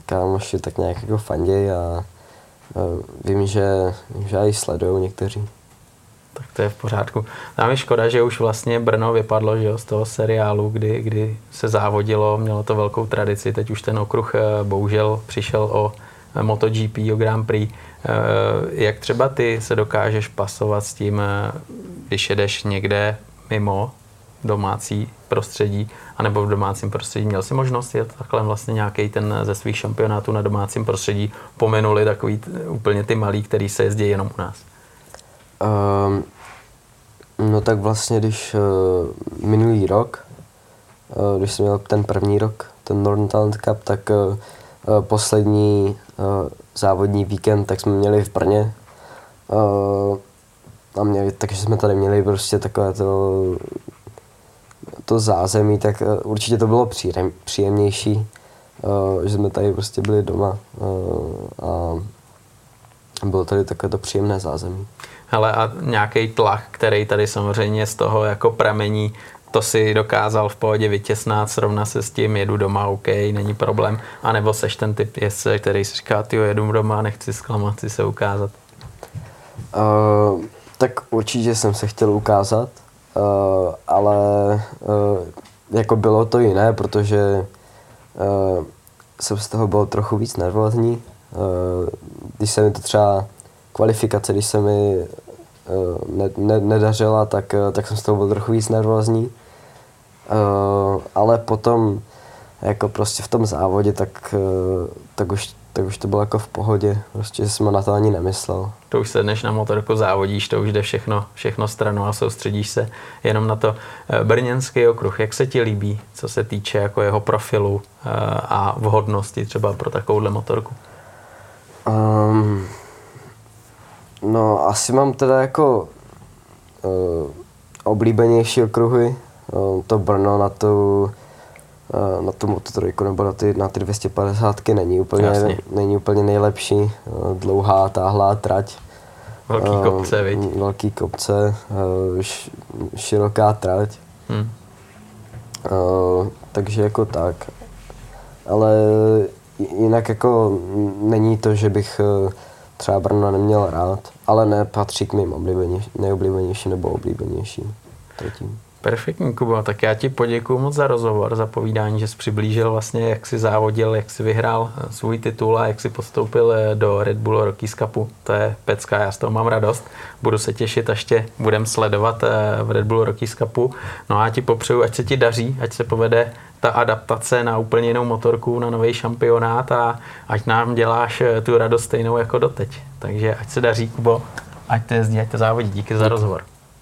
kámoši tak nějak jako fanděj a uh, vím, že, vím, že i sledují někteří. Tak to je v pořádku. Nám je škoda, že už vlastně Brno vypadlo že jo, z toho seriálu, kdy, kdy se závodilo, mělo to velkou tradici, teď už ten okruh eh, bohužel přišel o MotoGP, o Grand Prix. Jak třeba ty se dokážeš pasovat s tím, když jedeš někde mimo domácí prostředí, anebo v domácím prostředí. Měl jsi možnost jet takhle vlastně nějaký ten ze svých šampionátů na domácím prostředí? Pomenuli takový úplně ty malí, který se jezdí jenom u nás. Um, no tak vlastně, když uh, minulý rok, uh, když jsem měl ten první rok, ten Northern Talent Cup, tak uh, poslední uh, závodní víkend, tak jsme měli v Brně. Uh, a měli, takže jsme tady měli prostě takové to to zázemí, tak eh, určitě to bylo příjem, příjemnější, eh, že jsme tady prostě byli doma eh, a bylo tady takové to příjemné zázemí. Hele a nějaký tlak, který tady samozřejmě z toho jako pramení, to si dokázal v pohodě vytěsnat, srovna se s tím, jedu doma, OK, není problém. A nebo seš ten typ jezdce, který si říká, ty jedu doma, nechci zklamat, chci se ukázat. Uh, tak určitě jsem se chtěl ukázat, Uh, ale uh, jako bylo to jiné, protože uh, jsem z toho byl trochu víc nervózní. Uh, když se mi to třeba kvalifikace, když se mi uh, ne, ne, nedařila, tak, uh, tak jsem z toho byl trochu víc nervózní. Uh, ale potom jako prostě v tom závodě, tak, uh, tak už tak už to bylo jako v pohodě. Prostě jsem na to ani nemyslel. To už sedneš na motorku, závodíš, to už jde všechno, všechno stranou a soustředíš se jenom na to. Eh, Brněnský okruh, jak se ti líbí, co se týče jako jeho profilu eh, a vhodnosti třeba pro takovouhle motorku? Um, no, asi mám teda jako uh, oblíbenější okruhy. Uh, to Brno na tu na tu mototrojku nebo na ty, na ty 250 není úplně, Jasně. není úplně nejlepší. Uh, dlouhá, táhlá trať. Velký Uh, kopce, viď? Velký kopce, uh, š, široká trať. Hm. Uh, takže jako tak. Ale jinak jako není to, že bych třeba Brno neměl rád, ale nepatří k mým oblíbenější, nejoblíbenější nebo oblíbenějším. Perfektní, Kubo. Tak já ti poděkuji moc za rozhovor, za povídání, že jsi přiblížil vlastně, jak jsi závodil, jak jsi vyhrál eh, svůj titul a jak jsi postoupil eh, do Red Bull Rockies Cupu. To je pecka, já z toho mám radost. Budu se těšit, až tě budem sledovat eh, v Red Bull Rockies Cupu. No a já ti popřeju, ať se ti daří, ať se povede ta adaptace na úplně jinou motorku, na nový šampionát a ať nám děláš tu radost stejnou jako doteď. Takže ať se daří, Kubo, ať to jezdí, ať to závodí. Díky za rozhovor.